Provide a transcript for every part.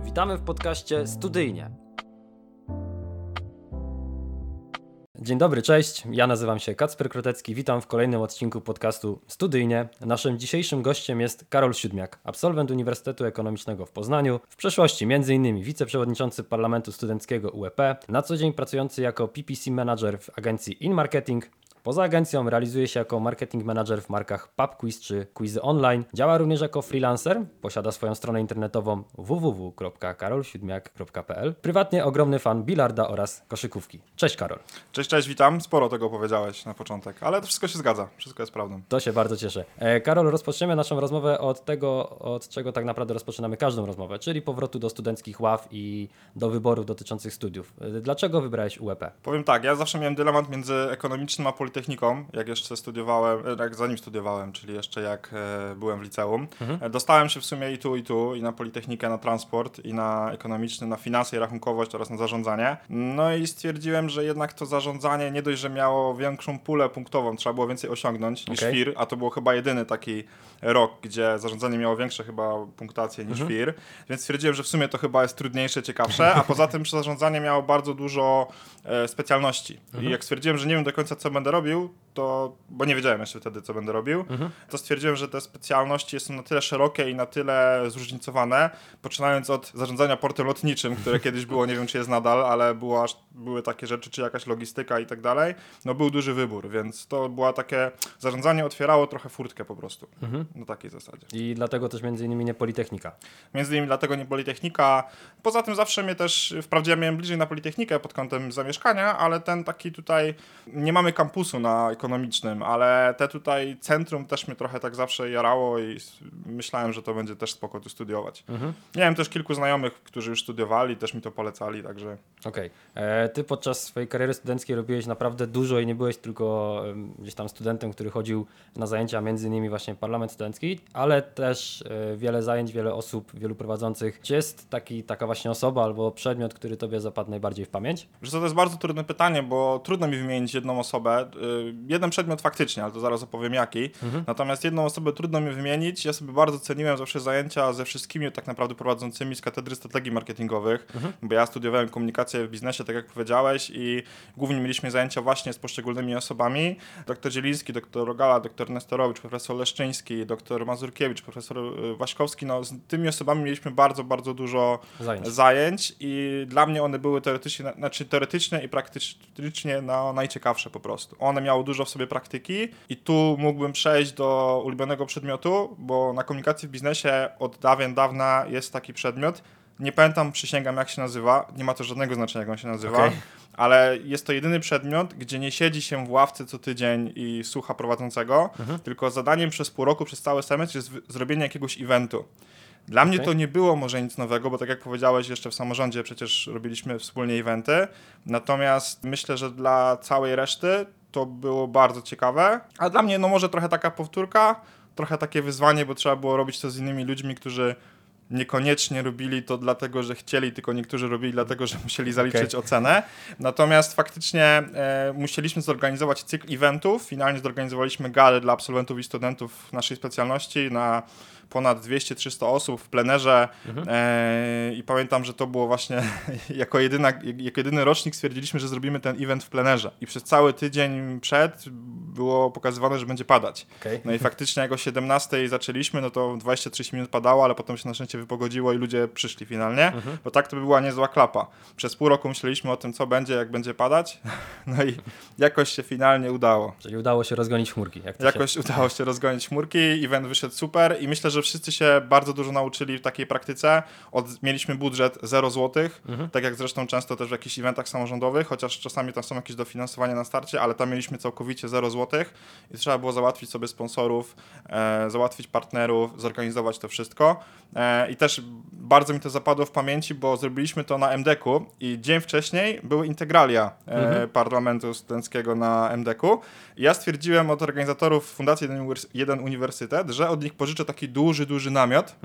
Witamy w podcaście Studyjnie. Dzień dobry, cześć. Ja nazywam się Kacper Krotecki. Witam w kolejnym odcinku podcastu Studyjnie. Naszym dzisiejszym gościem jest Karol Siódmiak, absolwent Uniwersytetu Ekonomicznego w Poznaniu, w przeszłości m.in. wiceprzewodniczący Parlamentu Studenckiego UEP, na co dzień pracujący jako PPC Manager w agencji InMarketing, Poza agencją realizuje się jako marketing manager w markach PubQuiz czy Quizy Online. Działa również jako freelancer, posiada swoją stronę internetową www.karolsiódmiak.pl. Prywatnie ogromny fan bilarda oraz koszykówki. Cześć Karol. Cześć, cześć, witam. Sporo tego powiedziałeś na początek, ale to wszystko się zgadza, wszystko jest prawdą. To się bardzo cieszę. E, Karol, rozpoczniemy naszą rozmowę od tego, od czego tak naprawdę rozpoczynamy każdą rozmowę, czyli powrotu do studenckich ław i do wyborów dotyczących studiów. E, Dlaczego wybrałeś UEP? Powiem tak, ja zawsze miałem dylemat między ekonomicznym a politechniką, jak jeszcze studiowałem, e, jak zanim studiowałem, czyli jeszcze jak e, byłem w liceum. E, Dostałem się w sumie i tu, i tu, i na politechnikę, na transport, i na ekonomiczny, na finanse i rachunkowość oraz na zarządzanie. No i stwierdziłem, że jednak to zarządzanie nie dość, że miało większą pulę punktową, trzeba było więcej osiągnąć niż. FIR, a to był chyba jedyny taki rok, gdzie zarządzanie miało większe chyba punktacje niż FIR, więc stwierdziłem, że w sumie to chyba jest trudniejsze, ciekawsze, a poza tym zarządzanie miało bardzo dużo e, specjalności. I jak stwierdziłem, że nie wiem do końca, co będę robił, viu? To, bo nie wiedziałem jeszcze wtedy, co będę robił, to stwierdziłem, że te specjalności są na tyle szerokie i na tyle zróżnicowane, poczynając od zarządzania portem lotniczym, które kiedyś było, nie wiem, czy jest nadal, ale było aż, były takie rzeczy, czy jakaś logistyka i tak dalej, no był duży wybór, więc to była takie, zarządzanie otwierało trochę furtkę po prostu, na takiej zasadzie. I dlatego też między innymi nie Politechnika. Między innymi dlatego nie Politechnika. Poza tym zawsze mnie też, wprawdzie ja miałem bliżej na Politechnikę pod kątem zamieszkania, ale ten taki tutaj, nie mamy kampusu na ekonomicznym, ale te tutaj centrum też mnie trochę tak zawsze jarało i myślałem, że to będzie też spoko tu studiować. Miałem też kilku znajomych, którzy już studiowali, też mi to polecali, także Okej. E, Ty podczas swojej kariery studenckiej robiłeś naprawdę dużo i nie byłeś tylko gdzieś tam studentem, który chodził na zajęcia, między innymi właśnie parlament studencki, ale też e, wiele zajęć, wiele osób, wielu prowadzących. Czy jest taki, taka właśnie osoba albo przedmiot, który tobie zapadł najbardziej w pamięć? To jest bardzo trudne pytanie, bo trudno mi wymienić jedną osobę. Jeden przedmiot faktycznie, ale to zaraz opowiem jaki. Natomiast jedną osobę trudno mi wymienić. Ja sobie bardzo ceniłem zawsze zajęcia ze wszystkimi tak naprawdę prowadzącymi z katedry strategii marketingowych, bo ja studiowałem komunikację w biznesie, tak jak powiedziałeś, i głównie mieliśmy zajęcia właśnie z poszczególnymi osobami. Doktor Zieliński, doktor Rogala, doktor Nestorowicz, profesor Leszczyński, doktor Mazurkiewicz, profesor y, Waśkowski. No, z tymi osobami mieliśmy bardzo, bardzo dużo Zajęć. zajęć i dla mnie one były teoretycznie, znaczy teoretycznie i praktycznie no, najciekawsze po prostu. One miały dużo w sobie praktyki i tu mógłbym przejść do ulubionego przedmiotu, bo na komunikacji w biznesie od dawien dawna jest taki przedmiot. Nie pamiętam, przysięgam jak się nazywa, nie ma to żadnego znaczenia jak on się nazywa, Okej. ale jest to jedyny przedmiot, gdzie nie siedzi się w ławce co tydzień i słucha prowadzącego, tylko zadaniem przez pół roku, przez cały semestr jest zrobienie jakiegoś eventu. Dla mnie Okej. to nie było może nic nowego, bo tak jak powiedziałeś, jeszcze w samorządzie przecież robiliśmy wspólnie eventy. Natomiast myślę, że dla całej reszty to było bardzo ciekawe. A dla mnie, no może trochę taka powtórka, trochę takie wyzwanie, bo trzeba było robić to z innymi ludźmi, którzy niekoniecznie robili to dlatego, że chcieli, tylko niektórzy robili dlatego, że musieli zaliczyć ocenę. Natomiast faktycznie e, musieliśmy zorganizować cykl eventów. Finalnie zorganizowaliśmy galę dla absolwentów i studentów naszej specjalności na ponad 200-300 osób w plenerze e, i pamiętam, że to było właśnie jako, jedyna, jako jedyny rocznik stwierdziliśmy, że zrobimy ten event w plenerze i przez cały tydzień przed było pokazywane, że będzie padać. Okej. No i faktycznie jak o 17 zaczęliśmy, no to 23 minut padało, ale potem się na szczęście wypogodziło i ludzie przyszli finalnie, bo tak to by była niezła klapa. Przez pół roku myśleliśmy o tym, co będzie, jak będzie padać, no i jakoś się finalnie udało. Czyli udało się rozgonić chmurki. Jak to się... Jakoś udało się rozgonić chmurki, event wyszedł super i myślę, że wszyscy się bardzo dużo nauczyli w takiej praktyce. Od, mieliśmy budżet 0 zł, tak jak zresztą często też w jakichś eventach samorządowych, chociaż czasami tam są jakieś dofinansowania na starcie, ale tam mieliśmy całkowicie 0 zł i trzeba było załatwić sobie sponsorów, e, załatwić partnerów, zorganizować to wszystko. E, I też bardzo mi to zapadło w pamięci, bo zrobiliśmy to na MDK-u i dzień wcześniej były integralia e, parlamentu studenckiego na MDK-u. I ja stwierdziłem od organizatorów Fundacji Jeden Uniwersytet, że od nich pożyczę taki duży, duży namiot.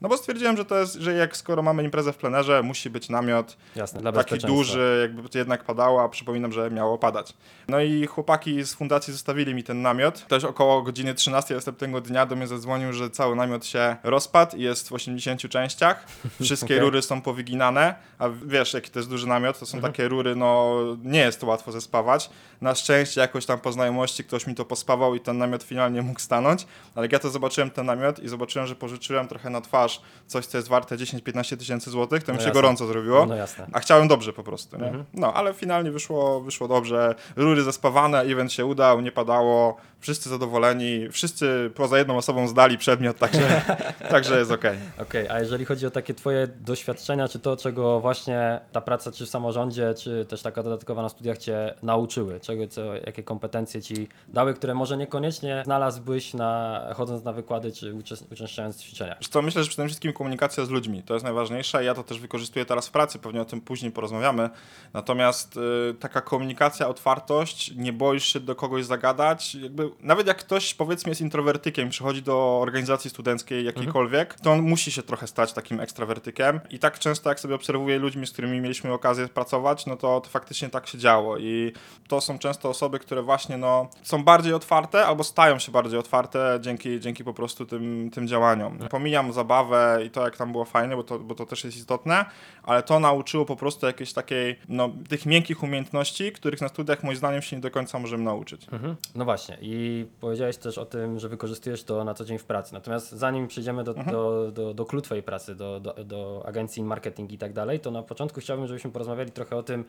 No bo stwierdziłem, że to jest, że jak skoro mamy imprezę w plenerze, musi być namiot Jasne, taki duży, jakby to jednak padało, a przypominam, że miało padać. No i chłopaki z fundacji zostawili mi ten namiot. Też około godziny 13 następnego dnia do mnie zadzwonił, że cały namiot się rozpadł i jest w 80 częściach, wszystkie Okej. rury są powyginane, a wiesz, jaki to jest duży namiot, to są takie rury, no nie jest to łatwo zespawać. Na szczęście jakoś tam po znajomości ktoś mi to pospawał i ten namiot finalnie mógł stanąć, ale jak ja to zobaczyłem ten namiot i zobaczyłem, że pożyczyłem trochę na twarz coś, co jest warte 10-15 tysięcy złotych, to mi No się jasne. gorąco zrobiło. No jasne. A chciałem dobrze po prostu? Mhm. No, ale finalnie wyszło, wyszło dobrze. Rury zespawane, event się udał, nie padało, wszyscy zadowoleni, wszyscy poza jedną osobą zdali przedmiot, także, także jest okej. Okej, a jeżeli chodzi o takie twoje doświadczenia, czy to, czego właśnie ta praca, czy w samorządzie, czy też taka dodatkowa na studiach cię nauczyły? Czego, co, jakie kompetencje ci dały, które może niekoniecznie znalazłbyś na, chodząc na wykłady, czy uczęszczając? Wiesz co, myślę, że przede wszystkim komunikacja z ludźmi, to jest najważniejsze. Ja to też wykorzystuję teraz w pracy, pewnie o tym później porozmawiamy. Natomiast y, taka komunikacja, otwartość, nie boisz się do kogoś zagadać. Jakby, nawet jak ktoś powiedzmy jest introwertykiem, przychodzi do organizacji studenckiej jakiejkolwiek, to on musi się trochę stać takim ekstrawertykiem. I tak często jak sobie obserwuję ludźmi, z którymi mieliśmy okazję pracować, no to, to faktycznie tak się działo. I to są często osoby, które właśnie no, są bardziej otwarte albo stają się bardziej otwarte dzięki, dzięki po prostu tym, tym działaniom. Pomijam zabawę i to, jak tam było fajne, bo to, bo to też jest istotne, ale to nauczyło po prostu jakiejś takiej, no, tych miękkich umiejętności, których na studiach moim zdaniem się nie do końca możemy nauczyć. Mhm. No właśnie, i powiedziałeś też o tym, że wykorzystujesz to na co dzień w pracy. Natomiast zanim przejdziemy do, do, do, do clou twojej pracy, do, do, do agencji marketing i tak dalej, to na początku chciałbym, żebyśmy porozmawiali trochę o tym,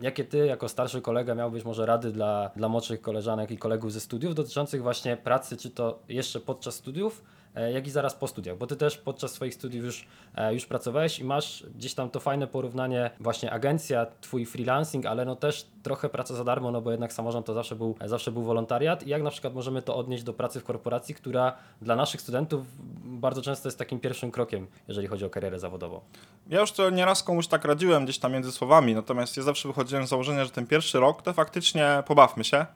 jakie ty jako starszy kolega miałbyś może rady dla, dla młodszych koleżanek i kolegów ze studiów dotyczących właśnie pracy, czy to jeszcze podczas studiów, e, jak i zaraz po studiach, bo ty też podczas swoich studiów już, e, już pracowałeś i masz gdzieś tam to fajne porównanie, właśnie agencja, twój freelancing, ale no też trochę praca za darmo, no bo jednak samorząd to zawsze był, zawsze był wolontariat i jak na przykład możemy to odnieść do pracy w korporacji, która dla naszych studentów bardzo często jest takim pierwszym krokiem, jeżeli chodzi o karierę zawodową. Ja już to nieraz komuś tak radziłem gdzieś tam między słowami, natomiast ja zawsze wychodziłem z założenia, że ten pierwszy rok to faktycznie pobawmy się.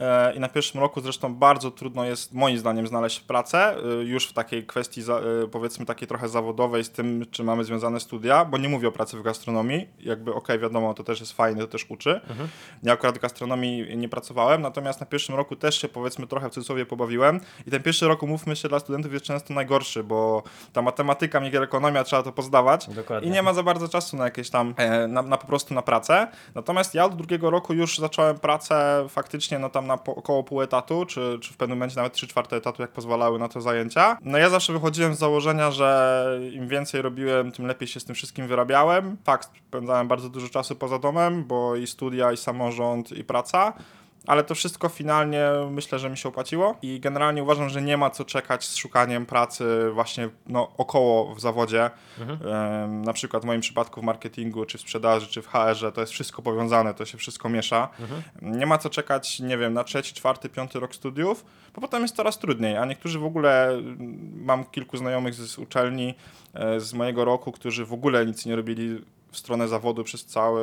E, I na pierwszym roku zresztą bardzo trudno jest moim zdaniem znaleźć pracę, e, już w takiej kwestii e, powiedzmy takiej trochę zawodowej z tym, czy mamy związane studia, bo nie mówię o pracy w gastronomii, jakby okej, wiadomo, to też jest fajne, to też uczy. Ja akurat w gastronomii nie pracowałem, natomiast na pierwszym roku też się powiedzmy trochę w cudzysłowie pobawiłem i ten pierwszy rok, umówmy się, dla studentów jest często najgorszy, bo ta matematyka, mikroekonomia, trzeba to pozdawać. Dokładnie. I nie ma za bardzo czasu na jakieś tam, e, na, na po prostu na pracę. Natomiast ja od drugiego roku już zacząłem pracę faktycznie no tam na po, około pół etatu, czy, czy w pewnym momencie nawet trzy czwarte etatu, jak pozwalały na to zajęcia. No ja zawsze wychodziłem z założenia, że im więcej robiłem, tym lepiej się z tym wszystkim wyrabiałem. Fakt, spędzałem bardzo dużo czasu poza domem, bo i studia, i samorząd, i praca. Ale to wszystko finalnie myślę, że mi się opłaciło i generalnie uważam, że nie ma co czekać z szukaniem pracy właśnie no, około w zawodzie. Em, na przykład w moim przypadku w marketingu, czy w sprzedaży, czy w HR-ze, to jest wszystko powiązane, to się wszystko miesza. Nie ma co czekać, nie wiem, na trzeci, czwarty, piąty rok studiów, bo potem jest coraz trudniej, a niektórzy w ogóle, mm, mam kilku znajomych z, z uczelni e, z mojego roku, którzy w ogóle nic nie robili w stronę zawodu przez całe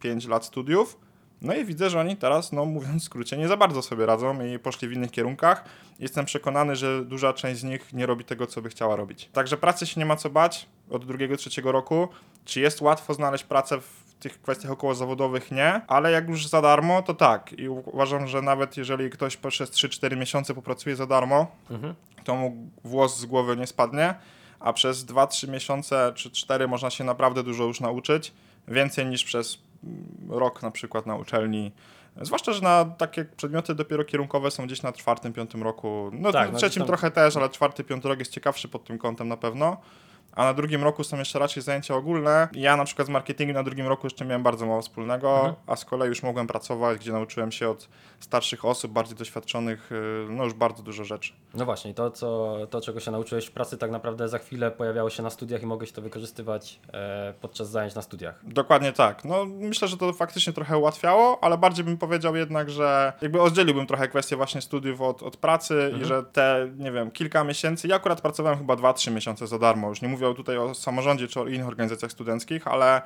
5 lat studiów. No i widzę, że oni teraz, no mówiąc w skrócie, nie za bardzo sobie radzą i poszli w innych kierunkach. Jestem przekonany, że duża część z nich nie robi tego, co by chciała robić. Także pracy się nie ma co bać od drugiego, trzeciego roku. Czy jest łatwo znaleźć pracę w tych kwestiach okołozawodowych? Nie, ale jak już za darmo, to tak. I uważam, że nawet jeżeli ktoś przez 3-4 miesiące popracuje za darmo, Mhm. to mu włos z głowy nie spadnie, a przez 2-3 miesiące czy 4 można się naprawdę dużo już nauczyć. Więcej niż przez rok na przykład na uczelni. Zwłaszcza, że na takie przedmioty dopiero kierunkowe są gdzieś na czwartym, piątym roku. No, Tak, na no trzecim tam- trochę też, ale czwarty, piąty rok jest ciekawszy pod tym kątem na pewno. A na drugim roku są jeszcze raczej zajęcia ogólne. Ja na przykład z marketingu na drugim roku jeszcze miałem bardzo mało wspólnego, Mhm. a z kolei już mogłem pracować, gdzie nauczyłem się od starszych osób, bardziej doświadczonych, y, no już bardzo dużo rzeczy. No właśnie, to, co, to czego się nauczyłeś w pracy, tak naprawdę za chwilę pojawiało się na studiach i mogłeś to wykorzystywać e, podczas zajęć na studiach. Dokładnie tak. No myślę, że to faktycznie trochę ułatwiało, ale bardziej bym powiedział jednak, że jakby oddzieliłbym trochę kwestię właśnie studiów od, od pracy i że te, nie wiem, kilka miesięcy, ja akurat pracowałem chyba 2-3 miesiące za darmo, już nie mówię tutaj o samorządzie czy o innych organizacjach studenckich, ale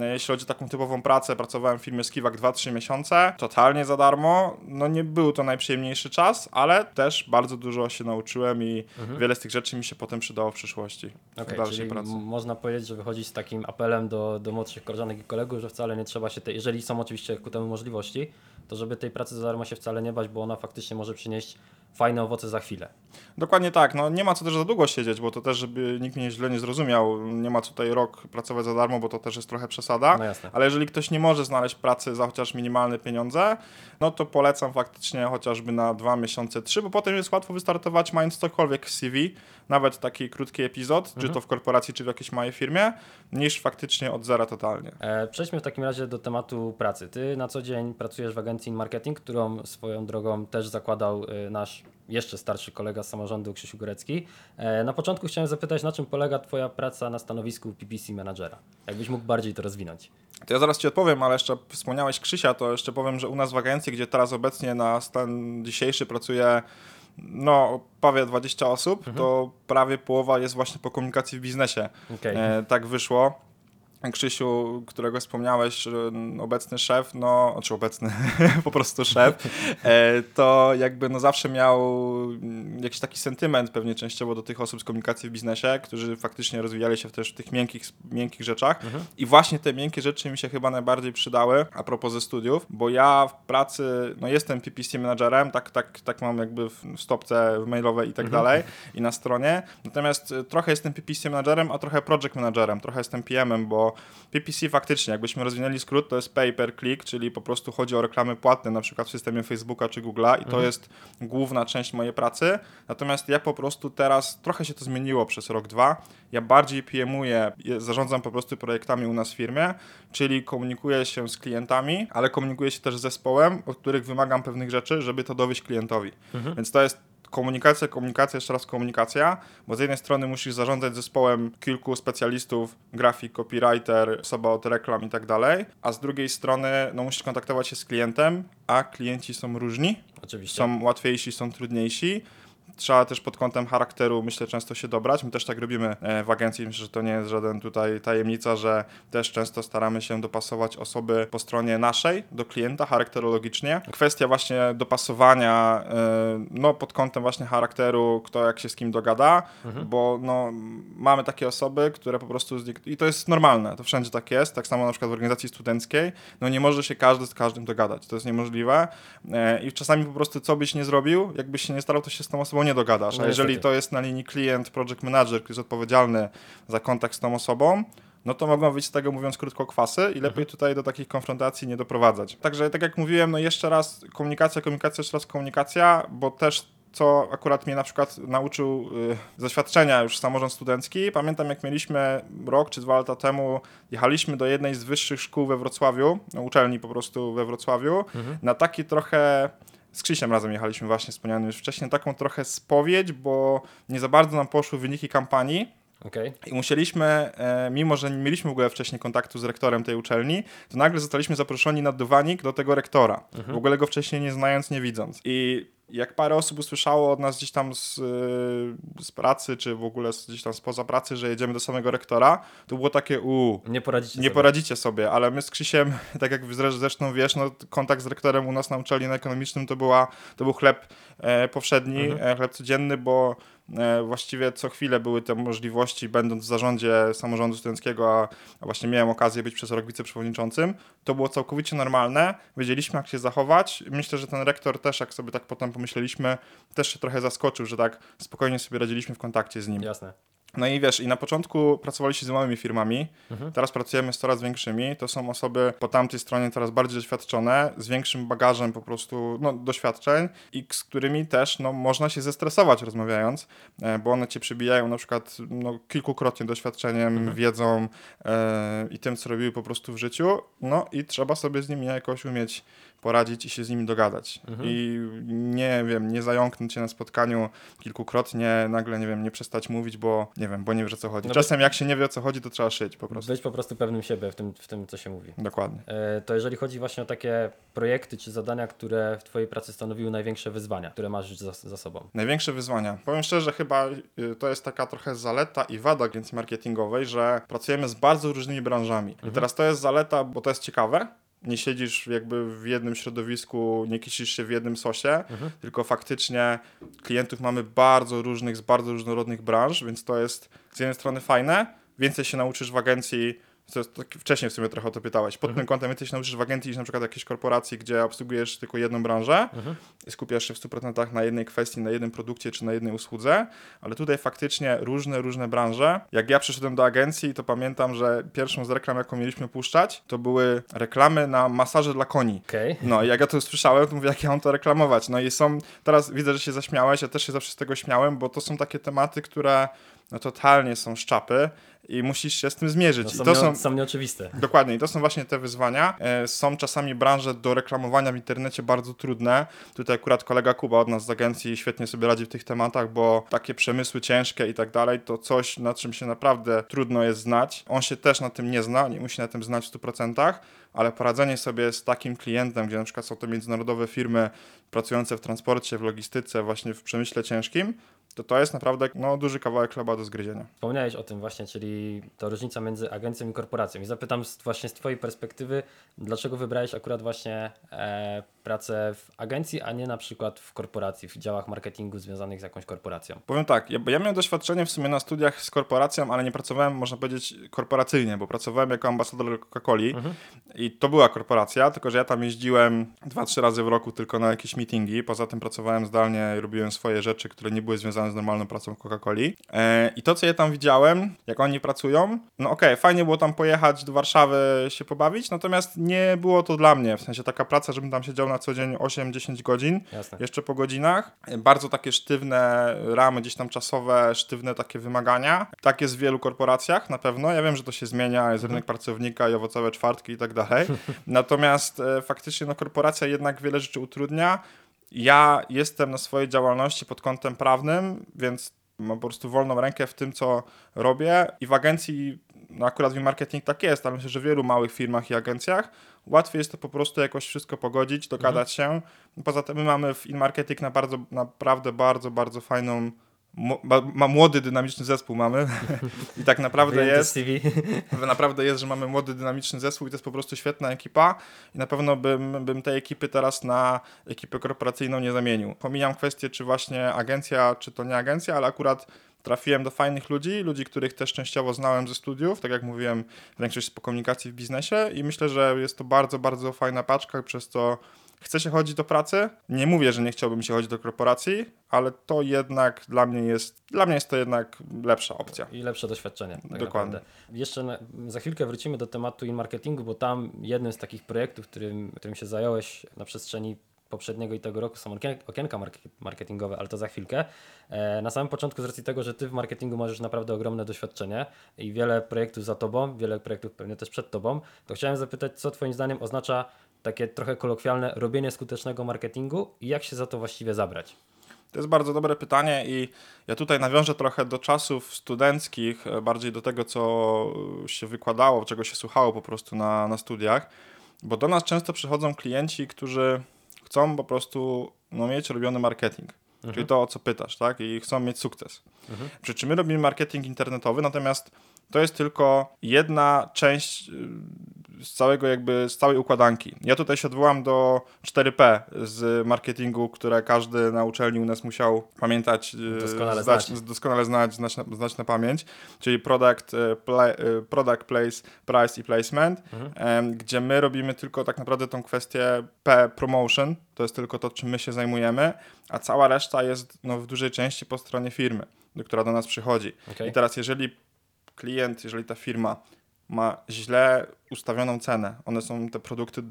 e, jeśli chodzi o taką typową pracę, pracowałem w firmie Skiwak 2-3 miesiące, totalnie za darmo, no nie był to najprzyjemniejszy czas, ale też bardzo dużo się nauczyłem i wiele z tych rzeczy mi się potem przydało w przyszłości, w Okej, dalszej pracy. można powiedzieć, że wychodzić z takim apelem do, do młodszych koleżanek i kolegów, że wcale nie trzeba się tej, jeżeli są oczywiście ku temu możliwości, to żeby tej pracy za darmo się wcale nie bać, bo ona faktycznie może przynieść fajne owoce za chwilę. Dokładnie tak, no nie ma co też za długo siedzieć, bo to też, żeby nikt mnie źle nie zrozumiał, nie ma co tutaj rok pracować za darmo, bo to też jest trochę przesada. No. Ale jeżeli ktoś nie może znaleźć pracy za chociaż minimalne pieniądze, no to polecam faktycznie chociażby na dwa miesiące, trzy, bo potem jest łatwo wystartować mając cokolwiek w CV, nawet taki krótki epizod, czy to w korporacji, czy w jakiejś małej firmie, niż faktycznie od zera totalnie. E, przejdźmy w takim razie do tematu pracy. Ty na co dzień pracujesz w agencji marketing, którą swoją drogą też zakładał e, nasz jeszcze starszy kolega z samorządu Krzysiu Górecki. E, na początku chciałem zapytać, na czym polega Twoja praca na stanowisku PPC menadżera? Jakbyś mógł bardziej to rozwinąć. To ja zaraz Ci odpowiem, ale jeszcze wspomniałeś Krzysia, to jeszcze powiem, że u nas w agencji, gdzie teraz obecnie na stan dzisiejszy pracuje no prawie 20 osób, to prawie połowa jest właśnie po komunikacji w biznesie. Okej. E, tak wyszło. Krzysiu, którego wspomniałeś, obecny szef, no, czy obecny, po prostu szef, e, to jakby no zawsze miał jakiś taki sentyment pewnie częściowo do tych osób z komunikacji w biznesie, którzy faktycznie rozwijali się też w tych miękkich, miękkich rzeczach. I właśnie te miękkie rzeczy mi się chyba najbardziej przydały a propos ze studiów, bo ja w pracy, no jestem PPC menadżerem, tak, tak, tak mam jakby w w stopce mailowej i tak dalej i na stronie, natomiast trochę jestem PPC menadżerem, a trochę project managerem, trochę jestem PM-em, bo PPC faktycznie, jakbyśmy rozwinęli skrót, to jest pay per click, czyli po prostu chodzi o reklamy płatne, na przykład w systemie Facebooka czy Google'a i to jest główna część mojej pracy. Natomiast ja po prostu teraz, trochę się to zmieniło przez rok, dwa, ja bardziej PM-uję, zarządzam po prostu projektami u nas w firmie, czyli komunikuję się z klientami, ale komunikuję się też z zespołem, od których wymagam pewnych rzeczy, żeby to dowieść klientowi. Więc to jest komunikacja, komunikacja, jeszcze raz komunikacja, bo z jednej strony musisz zarządzać zespołem kilku specjalistów, grafik, copywriter, osoba od reklam i tak dalej, a z drugiej strony no, musisz kontaktować się z klientem, a klienci są różni, Oczywiście. są łatwiejsi, są trudniejsi. Trzeba też pod kątem charakteru, myślę, często się dobrać. My też tak robimy e, w agencji. Myślę, że to nie jest żaden tutaj tajemnica, że też często staramy się dopasować osoby po stronie naszej do klienta charakterologicznie. Kwestia właśnie dopasowania e, no, pod kątem właśnie charakteru, kto jak się z kim dogada, bo no, mamy takie osoby, które po prostu, i to jest normalne, to wszędzie tak jest, tak samo na przykład w organizacji studenckiej, no nie może się każdy z każdym dogadać, to jest niemożliwe e, i czasami po prostu co byś nie zrobił, jakbyś się nie starał, to się z tą osobą nie dogadasz, No a jeżeli niestety. to jest na linii klient, project manager, który jest odpowiedzialny za kontakt z tą osobą, no to mogą wyjść z tego, mówiąc krótko, kwasy i lepiej tutaj do takich konfrontacji nie doprowadzać. Także tak jak mówiłem, no jeszcze raz komunikacja, komunikacja, jeszcze raz komunikacja, bo też co akurat mnie na przykład nauczył y, z doświadczenia już samorząd studencki. Pamiętam jak mieliśmy rok czy dwa lata temu, jechaliśmy do jednej z wyższych szkół we Wrocławiu, no, uczelni po prostu we Wrocławiu, na taki trochę z Krzysiem razem jechaliśmy właśnie wspomnianym już wcześniej, taką trochę spowiedź, bo nie za bardzo nam poszły wyniki kampanii. Okej. I musieliśmy, e, mimo że nie mieliśmy w ogóle wcześniej kontaktu z rektorem tej uczelni, to nagle zostaliśmy zaproszeni na dywanik do tego rektora. W ogóle go wcześniej nie znając, nie widząc. I jak parę osób usłyszało od nas gdzieś tam z, y, z pracy, czy w ogóle gdzieś tam spoza pracy, że jedziemy do samego rektora, to było takie uuu. Nie poradzicie Nie sobie. poradzicie sobie, ale my z Krzysiem, tak jak zre- zresztą wiesz, no, kontakt z rektorem u nas na uczelni na ekonomicznym to, była, to był chleb e, powszedni, e, chleb codzienny, bo właściwie co chwilę były te możliwości, będąc w zarządzie samorządu studenckiego, a, a właśnie miałem okazję być przez rok wiceprzewodniczącym, to było całkowicie normalne, wiedzieliśmy jak się zachować. Myślę, że ten rektor też, jak sobie tak potem pomyśleliśmy, też się trochę zaskoczył, że tak spokojnie sobie radziliśmy w kontakcie z nim. Jasne. No i wiesz, i na początku pracowaliśmy z małymi firmami, teraz pracujemy z coraz większymi. To są osoby po tamtej stronie coraz bardziej doświadczone, z większym bagażem po prostu no, doświadczeń i z którymi też no, można się zestresować rozmawiając, e, bo one cię przybijają na przykład no, kilkukrotnie doświadczeniem, wiedzą e, i tym, co robiły po prostu w życiu. No i trzeba sobie z nimi jakoś umieć poradzić i się z nimi dogadać. I nie wiem, nie zająknąć się na spotkaniu kilkukrotnie, nagle, nie wiem, nie przestać mówić, bo nie wiem, bo nie wiesz o co chodzi. No Czasem jak się nie wie o co chodzi, to trzeba szyć po prostu. Być po prostu pewnym siebie w tym, w tym co się mówi. Dokładnie. E, To jeżeli chodzi właśnie o takie projekty czy zadania, które w Twojej pracy stanowiły największe wyzwania, które masz za, za sobą. Największe wyzwania. Powiem szczerze, chyba y, to jest taka trochę zaleta i wada agencji marketingowej, że pracujemy z bardzo różnymi branżami. I teraz to jest zaleta, bo to jest ciekawe. Nie siedzisz jakby w jednym środowisku, nie kisisz się w jednym sosie, tylko faktycznie klientów mamy bardzo różnych, z bardzo różnorodnych branż, więc to jest z jednej strony fajne, więcej się nauczysz w agencji To jest tak, wcześniej w sumie trochę o to pytałeś. Pod tym kątem więcej się nauczysz w agencji niż na przykład jakiejś korporacji, gdzie obsługujesz tylko jedną branżę i skupiasz się w 100% na jednej kwestii, na jednym produkcie czy na jednej usłudze, ale tutaj faktycznie różne, różne branże. Jak ja przyszedłem do agencji, to pamiętam, że pierwszą z reklam, jaką mieliśmy puszczać, to były reklamy na masaże dla koni. Okej. No i jak ja to usłyszałem, to mówię, jak ja mam to reklamować. No i są, teraz widzę, że się zaśmiałeś, ja też się zawsze z tego śmiałem, bo to są takie tematy, które no totalnie są szczapy i musisz się z tym zmierzyć. No, I są, to nie, są, są nieoczywiste. Dokładnie, i to są właśnie te wyzwania. E, Są czasami branże do reklamowania w internecie bardzo trudne. Tutaj akurat kolega Kuba od nas z agencji świetnie sobie radzi w tych tematach, bo takie przemysły ciężkie i tak dalej, to coś, na czym się naprawdę trudno jest znać. On się też na tym nie zna, nie musi na tym znać w 100%, ale poradzenie sobie z takim klientem, gdzie na przykład są to międzynarodowe firmy pracujące w transporcie, w logistyce, właśnie w przemyśle ciężkim, to to jest naprawdę no, duży kawałek chleba do zgryzienia. Wspomniałeś o tym właśnie, czyli to różnica między agencją i korporacją. I zapytam z, właśnie z Twojej perspektywy, dlaczego wybrałeś akurat właśnie e, pracę w agencji, a nie na przykład w korporacji, w działach marketingu związanych z jakąś korporacją? Powiem tak, ja, ja miałem doświadczenie w sumie na studiach z korporacją, ale nie pracowałem, można powiedzieć, korporacyjnie, bo pracowałem jako ambasador Coca-Coli i to była korporacja, tylko że ja tam jeździłem dwa, trzy razy w roku tylko na jakieś meetingi, poza tym pracowałem zdalnie i robiłem swoje rzeczy, które nie były związane z normalną pracą w Coca-Coli. E, I to, co ja tam widziałem, jak oni pracują, no okej, fajnie było tam pojechać do Warszawy się pobawić, natomiast nie było to dla mnie, w sensie taka praca, żebym tam siedział na co dzień 8-10 godzin, Jasne. jeszcze po godzinach. Bardzo takie sztywne ramy gdzieś tam czasowe, sztywne takie wymagania. Tak jest w wielu korporacjach na pewno. Ja wiem, że to się zmienia, jest rynek pracownika i owocowe czwartki i tak dalej. Natomiast e, faktycznie no, korporacja jednak wiele rzeczy utrudnia. Ja jestem na swojej działalności pod kątem prawnym, więc mam po prostu wolną rękę w tym, co robię i w agencji, no akurat w marketing tak jest, ale myślę, że w wielu małych firmach i agencjach łatwiej jest to po prostu jakoś wszystko pogodzić, dogadać się. Poza tym my mamy w InMarketing na bardzo, naprawdę bardzo, bardzo fajną, ma, ma młody, dynamiczny zespół mamy. I tak naprawdę jest, z naprawdę jest, że mamy młody, dynamiczny zespół i to jest po prostu świetna ekipa. I na pewno bym, bym tej ekipy teraz na ekipę korporacyjną nie zamienił. Pomijam kwestię, czy właśnie agencja, czy to nie agencja, ale akurat trafiłem do fajnych ludzi, ludzi, których też częściowo znałem ze studiów, tak jak mówiłem, większość po komunikacji w biznesie i myślę, że jest to bardzo, bardzo fajna paczka, przez co chce się chodzić do pracy. Nie mówię, że nie chciałbym się chodzić do korporacji, ale to jednak dla mnie jest, dla mnie jest to jednak lepsza opcja. I lepsze doświadczenie. Tak Dokładnie. Naprawdę. Jeszcze na, za chwilkę wrócimy do tematu in-marketingu, bo tam jednym z takich projektów, którym, którym się zająłeś na przestrzeni poprzedniego i tego roku są okien- okienka mark- marketingowe, ale to za chwilkę. E, na samym początku z racji tego, że Ty w marketingu masz naprawdę ogromne doświadczenie i wiele projektów za Tobą, wiele projektów pewnie też przed Tobą, to chciałem zapytać, co Twoim zdaniem oznacza takie trochę kolokwialne robienie skutecznego marketingu i jak się za to właściwie zabrać? To jest bardzo dobre pytanie i ja tutaj nawiążę trochę do czasów studenckich, e, bardziej do tego, co się wykładało, czego się słuchało po prostu na, na studiach, bo do nas często przychodzą klienci, którzy chcą po prostu no, mieć robiony marketing. Czyli to, o co pytasz, tak? I chcą mieć sukces. Przy czym my robimy marketing internetowy, natomiast to jest tylko jedna część y, z całego jakby, z całej układanki. Ja tutaj się odwołam do 4P z marketingu, które każdy na uczelni u nas musiał pamiętać, y, Doskonale zdać, znać. doskonale znać, znać, na, znać na pamięć, czyli product, pla, y, product place, price i placement, em, gdzie my robimy tylko tak naprawdę tą kwestię P promotion, to jest tylko to, czym my się zajmujemy, a cała reszta jest no, w dużej części po stronie firmy, która do nas przychodzi. Okej. I teraz jeżeli klient, jeżeli ta firma ma źle ustawioną cenę, one są te produkty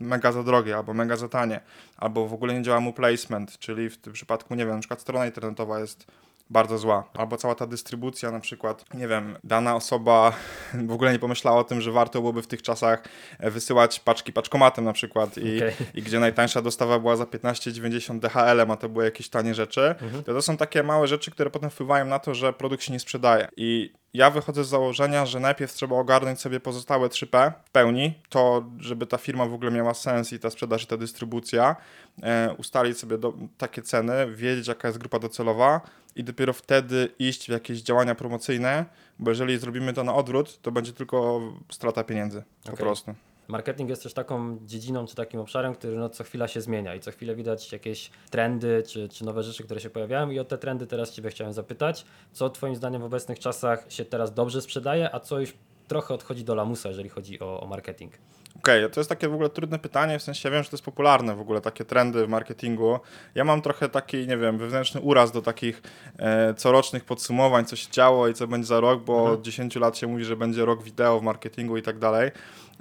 mega za drogie albo mega za tanie, albo w ogóle nie działa mu placement, czyli w tym przypadku, nie wiem, na przykład strona internetowa jest bardzo zła, albo cała ta dystrybucja na przykład, nie wiem, dana osoba w ogóle nie pomyślała o tym, że warto byłoby w tych czasach e, wysyłać paczki paczkomatem na przykład i, Okej. i gdzie najtańsza dostawa była za 15,90 DHL-em, a to były jakieś tanie rzeczy, to to są takie małe rzeczy, które potem wpływają na to, że produkt się nie sprzedaje. I ja wychodzę z założenia, że najpierw trzeba ogarnąć sobie pozostałe 3P w pełni, to żeby ta firma w ogóle miała sens i ta sprzedaż i ta dystrybucja, e, ustalić sobie do, takie ceny, wiedzieć jaka jest grupa docelowa i dopiero wtedy iść w jakieś działania promocyjne, bo jeżeli zrobimy to na odwrót, to będzie tylko strata pieniędzy po Okej. prostu. Marketing jest też taką dziedziną czy takim obszarem, który no, co chwila się zmienia i co chwilę widać jakieś trendy czy, czy nowe rzeczy, które się pojawiają i o te trendy teraz Ciebie chciałem zapytać. Co Twoim zdaniem w obecnych czasach się teraz dobrze sprzedaje, a co już trochę odchodzi do lamusa, jeżeli chodzi o, o marketing? Okej, okay, to jest takie w ogóle trudne pytanie, w sensie ja wiem, że to jest popularne w ogóle, takie trendy w marketingu. Ja mam trochę taki, nie wiem, wewnętrzny uraz do takich e, corocznych podsumowań, co się działo i co będzie za rok, bo mhm. od 10 lat się mówi, że będzie rok wideo w marketingu i tak dalej.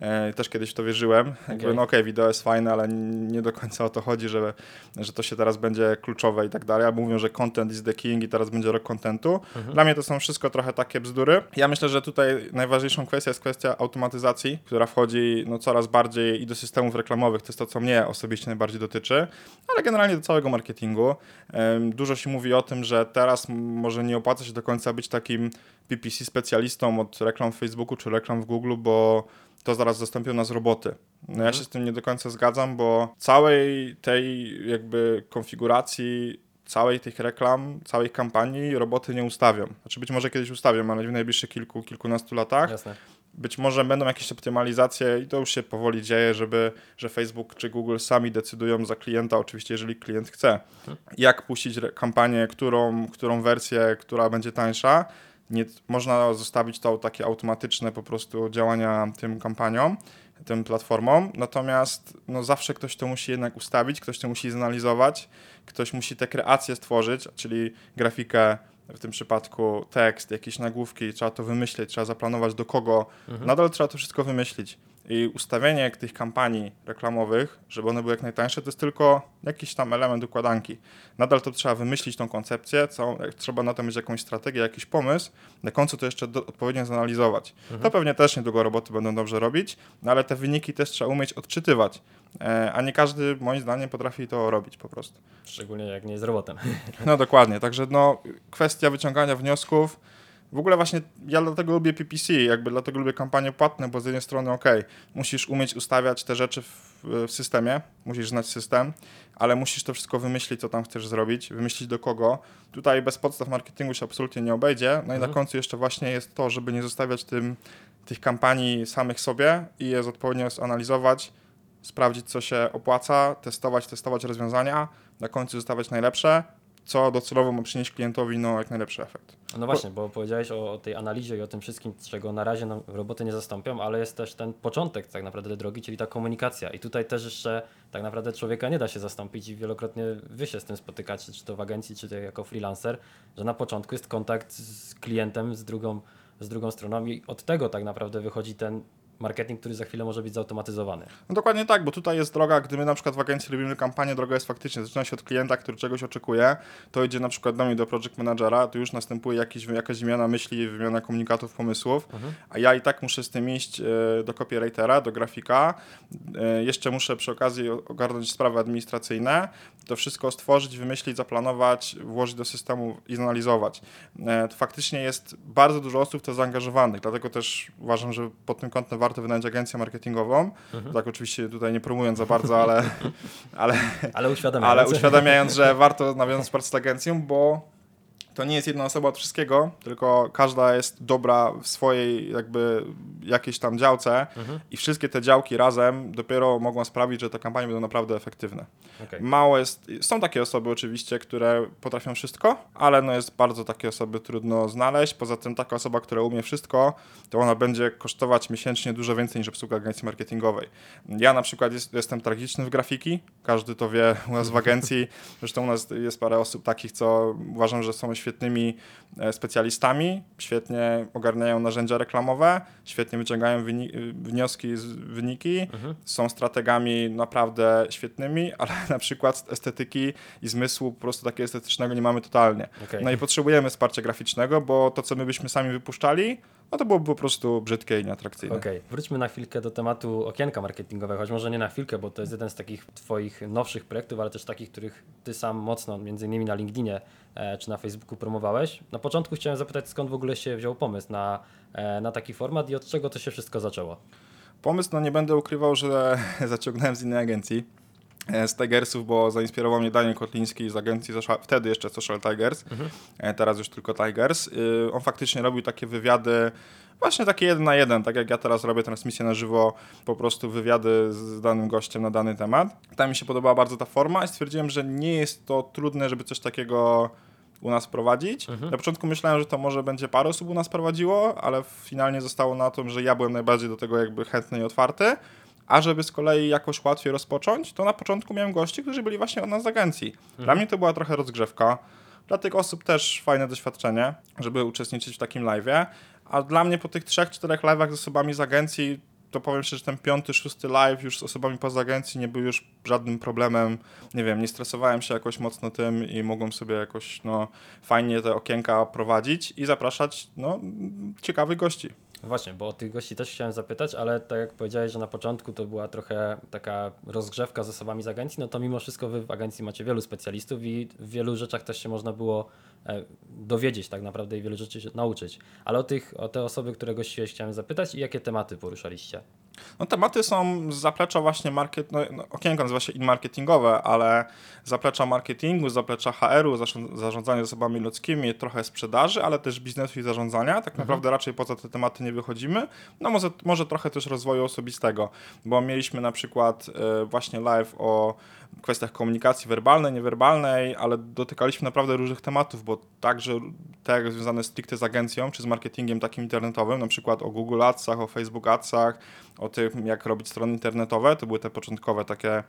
E, też kiedyś w to wierzyłem. Okay. Jakby, no okej, okay, wideo jest fajne, ale nie do końca o to chodzi, że, że to się teraz będzie kluczowe i tak dalej. Albo mówią, że content is the king i teraz będzie rok contentu. Mhm. Dla mnie to są wszystko trochę takie bzdury. Ja myślę, że tutaj najważniejszą kwestią jest kwestia automatyzacji, która wchodzi no, coraz bardziej i do systemów reklamowych. To jest to, co mnie osobiście najbardziej dotyczy, ale generalnie do całego marketingu. Dużo się mówi o tym, że teraz może nie opłaca się do końca być takim PPC specjalistą od reklam w Facebooku czy reklam w Google, bo to zaraz zastąpią nas roboty. No ja mhm. się z tym nie do końca zgadzam, bo całej tej jakby konfiguracji całej tych reklam, całej kampanii roboty nie ustawią. Znaczy być może kiedyś ustawią, ale w najbliższych kilku, kilkunastu latach. Jasne. Być może będą jakieś optymalizacje i to już się powoli dzieje, żeby, że Facebook czy Google sami decydują za klienta, oczywiście jeżeli klient chce, mhm. jak puścić kampanię, którą, którą wersję, która będzie tańsza nie można zostawić to takie automatyczne po prostu działania tym kampaniom, tym platformom, natomiast no, zawsze ktoś to musi jednak ustawić, ktoś to musi zanalizować, ktoś musi te kreacje stworzyć, czyli grafikę, w tym przypadku tekst, jakieś nagłówki, trzeba to wymyślić, trzeba zaplanować do kogo, mhm. nadal trzeba to wszystko wymyślić. I ustawienie tych kampanii reklamowych, żeby one były jak najtańsze, to jest tylko jakiś tam element układanki. Nadal to trzeba wymyślić tą koncepcję, całą, trzeba na to mieć jakąś strategię, jakiś pomysł, na końcu to jeszcze do, odpowiednio zanalizować. Mhm. To pewnie też niedługo roboty będą dobrze robić, no ale te wyniki też trzeba umieć odczytywać, e, a nie każdy moim zdaniem potrafi to robić po prostu. Szczególnie jak nie jest robotem. No dokładnie, także no, kwestia wyciągania wniosków, w ogóle właśnie ja dlatego lubię PPC, jakby dlatego lubię kampanie płatne, bo z jednej strony ok, musisz umieć ustawiać te rzeczy w, w, systemie, musisz znać system, ale musisz to wszystko wymyślić, co tam chcesz zrobić, wymyślić do kogo. Tutaj bez podstaw marketingu się absolutnie nie obejdzie. No mhm. i na mhm. końcu jeszcze właśnie jest to, żeby nie zostawiać tym, tych kampanii samych sobie i je odpowiednio zanalizować, sprawdzić, co się opłaca, testować, testować rozwiązania, na końcu zostawiać najlepsze, co docelowo ma przynieść klientowi no, jak najlepszy efekt. No właśnie, bo powiedziałeś o, o, tej analizie i o tym wszystkim, czego na razie nam roboty nie zastąpią, ale jest też ten początek tak naprawdę drogi, czyli ta komunikacja. I tutaj też jeszcze tak naprawdę człowieka nie da się zastąpić i wielokrotnie wy się z tym spotykacie, czy to w agencji, czy to jako freelancer, że na początku jest kontakt z klientem, z drugą, z drugą stroną i od tego tak naprawdę wychodzi ten marketing, który za chwilę może być zautomatyzowany. No dokładnie tak, bo tutaj jest droga, gdy my na przykład w agencji robimy kampanię, droga jest faktycznie, zaczyna się od klienta, który czegoś oczekuje, to idzie na przykład do mnie do project managera, to już następuje jakiś, jakaś wymiana myśli, wymiana komunikatów, pomysłów, mhm. a ja i tak muszę z tym iść e, do copywritera, do grafika, e, jeszcze muszę przy okazji ogarnąć sprawy administracyjne, to wszystko stworzyć, wymyślić, zaplanować, włożyć do systemu i zanalizować. E, to faktycznie jest bardzo dużo osób to zaangażowanych, dlatego też uważam, że pod tym kątem warto warto wynająć agencję marketingową. Mhm. Tak oczywiście tutaj nie promując za bardzo, ale... ale, ale uświadamiając. Ale uświadamiając, że warto nawiązać pracę z agencją, bo to nie jest jedna osoba od wszystkiego, tylko każda jest dobra w swojej jakby jakiejś tam działce mhm. i wszystkie te działki razem dopiero mogą sprawić, że te kampanie będą naprawdę efektywne. Okay. Mało jest, są takie osoby oczywiście, które potrafią wszystko, ale no jest bardzo takie osoby trudno znaleźć. Poza tym taka osoba, która umie wszystko, to ona będzie kosztować miesięcznie dużo więcej niż obsługa agencji marketingowej. Ja na przykład jest, jestem tragiczny w grafiki, każdy to wie u nas w agencji, zresztą u nas jest parę osób takich, co uważam, że są świetnymi e, specjalistami, świetnie ogarniają narzędzia reklamowe, świetnie wyciągają wnioski z wyniki, mhm. są strategami naprawdę świetnymi, ale na przykład estetyki i zmysłu po prostu takiego estetycznego nie mamy totalnie. Okay. No i potrzebujemy wsparcia graficznego, bo to, co my byśmy sami wypuszczali, no to byłoby po prostu brzydkie i nieatrakcyjne. Okej, okay. wróćmy na chwilkę do tematu okienka marketingowego, choć może nie na chwilkę, bo to jest jeden z takich Twoich nowszych projektów, ale też takich, których Ty sam mocno, między innymi na LinkedInie e, czy na Facebooku promowałeś. Na początku chciałem zapytać, skąd w ogóle się wziął pomysł na, e, na taki format i od czego to się wszystko zaczęło? Pomysł, no nie będę ukrywał, że zaciągnąłem z innej agencji z Tigersów, bo zainspirował mnie Daniel Kotliński z agencji, wtedy jeszcze Social Tigers, mhm. E, teraz już tylko Tigers. Y, on faktycznie robił takie wywiady, właśnie takie jeden na jeden, tak jak ja teraz robię transmisję na żywo, po prostu wywiady z danym gościem na dany temat. Tam mi się podobała bardzo ta forma i stwierdziłem, że nie jest to trudne, żeby coś takiego u nas prowadzić. Na początku myślałem, że to może będzie parę osób u nas prowadziło, ale finalnie zostało na tym, że ja byłem najbardziej do tego jakby chętny i otwarty. A żeby z kolei jakoś łatwiej rozpocząć, to na początku miałem gości, którzy byli właśnie od nas z agencji. Dla mnie to była trochę rozgrzewka. Dla tych osób też fajne doświadczenie, żeby uczestniczyć w takim live'ie. A dla mnie po tych trzech, czterech live'ach z osobami z agencji, to powiem szczerze, że ten piąty, szósty live już z osobami poza agencji nie był już żadnym problemem. Nie wiem, nie stresowałem się jakoś mocno tym i mogłem sobie jakoś no, fajnie te okienka prowadzić i zapraszać no, ciekawych gości. Właśnie, bo o tych gości też chciałem zapytać, ale tak jak powiedziałeś, że na początku to była trochę taka rozgrzewka z osobami z agencji, no to mimo wszystko wy w agencji macie wielu specjalistów i w wielu rzeczach też się można było e, dowiedzieć tak naprawdę i wielu rzeczy się nauczyć. Ale o, tych, o te osoby, które gościłeś chciałem zapytać i jakie tematy poruszaliście? No, tematy są z zaplecza właśnie market, no, no, okienko nazywa się in-marketingowe, ale zaplecza marketingu, zaplecza HR-u, zarząd- zarządzania zasobami ludzkimi, trochę sprzedaży, ale też biznesu i zarządzania. Tak naprawdę raczej poza te tematy nie wychodzimy. No może, może trochę też rozwoju osobistego, bo mieliśmy na przykład e, właśnie live o kwestiach komunikacji werbalnej, niewerbalnej, ale dotykaliśmy naprawdę różnych tematów, bo także te związane stricte z agencją czy z marketingiem takim internetowym, na przykład o Google Adsach, o Facebook Adsach, o tym, jak robić strony internetowe. To były te początkowe takie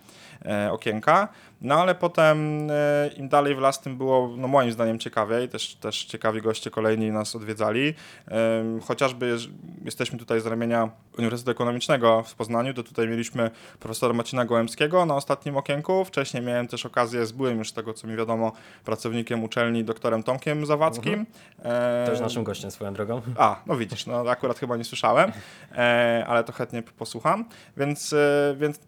e, okienka. No ale potem e, im dalej w las, tym było no, moim zdaniem ciekawiej. Też, też ciekawi goście kolejni nas odwiedzali. E, chociażby jesteśmy tutaj z ramienia Uniwersytetu Ekonomicznego w Poznaniu, to tutaj mieliśmy profesora Marcina Gołębskiego na ostatnim okienku. Wcześniej miałem też okazję, z byłym już z tego co mi wiadomo, pracownikiem uczelni, doktorem Tomkiem Zawadzkim. E, Też naszym gościem swoją drogą. a, no widzisz, no akurat chyba nie słyszałem, e, ale to chętnie posłucham. Więc, e, więc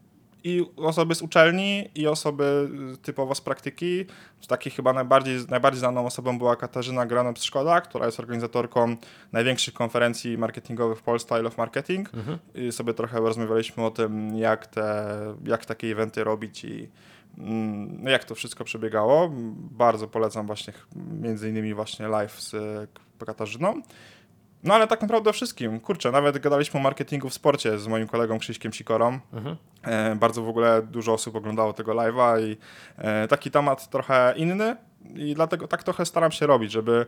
i osoby z uczelni, i osoby y, typowo z praktyki. Z takich chyba najbardziej, najbardziej znaną osobą była Katarzyna Granob-Szkoda, która jest organizatorką największych konferencji marketingowych w Polsce, Style of Marketing. I sobie trochę rozmawialiśmy o tym, jak, te, jak takie eventy robić i mm, jak to wszystko przebiegało. Bardzo polecam właśnie między innymi właśnie live z Katarzyną. No ale tak naprawdę o wszystkim. Kurczę, nawet gadaliśmy o marketingu w sporcie z moim kolegą Krzyśkiem Sikorą. Mhm. E, bardzo w ogóle dużo osób oglądało tego live'a i e, taki temat trochę inny i dlatego tak trochę staram się robić, żeby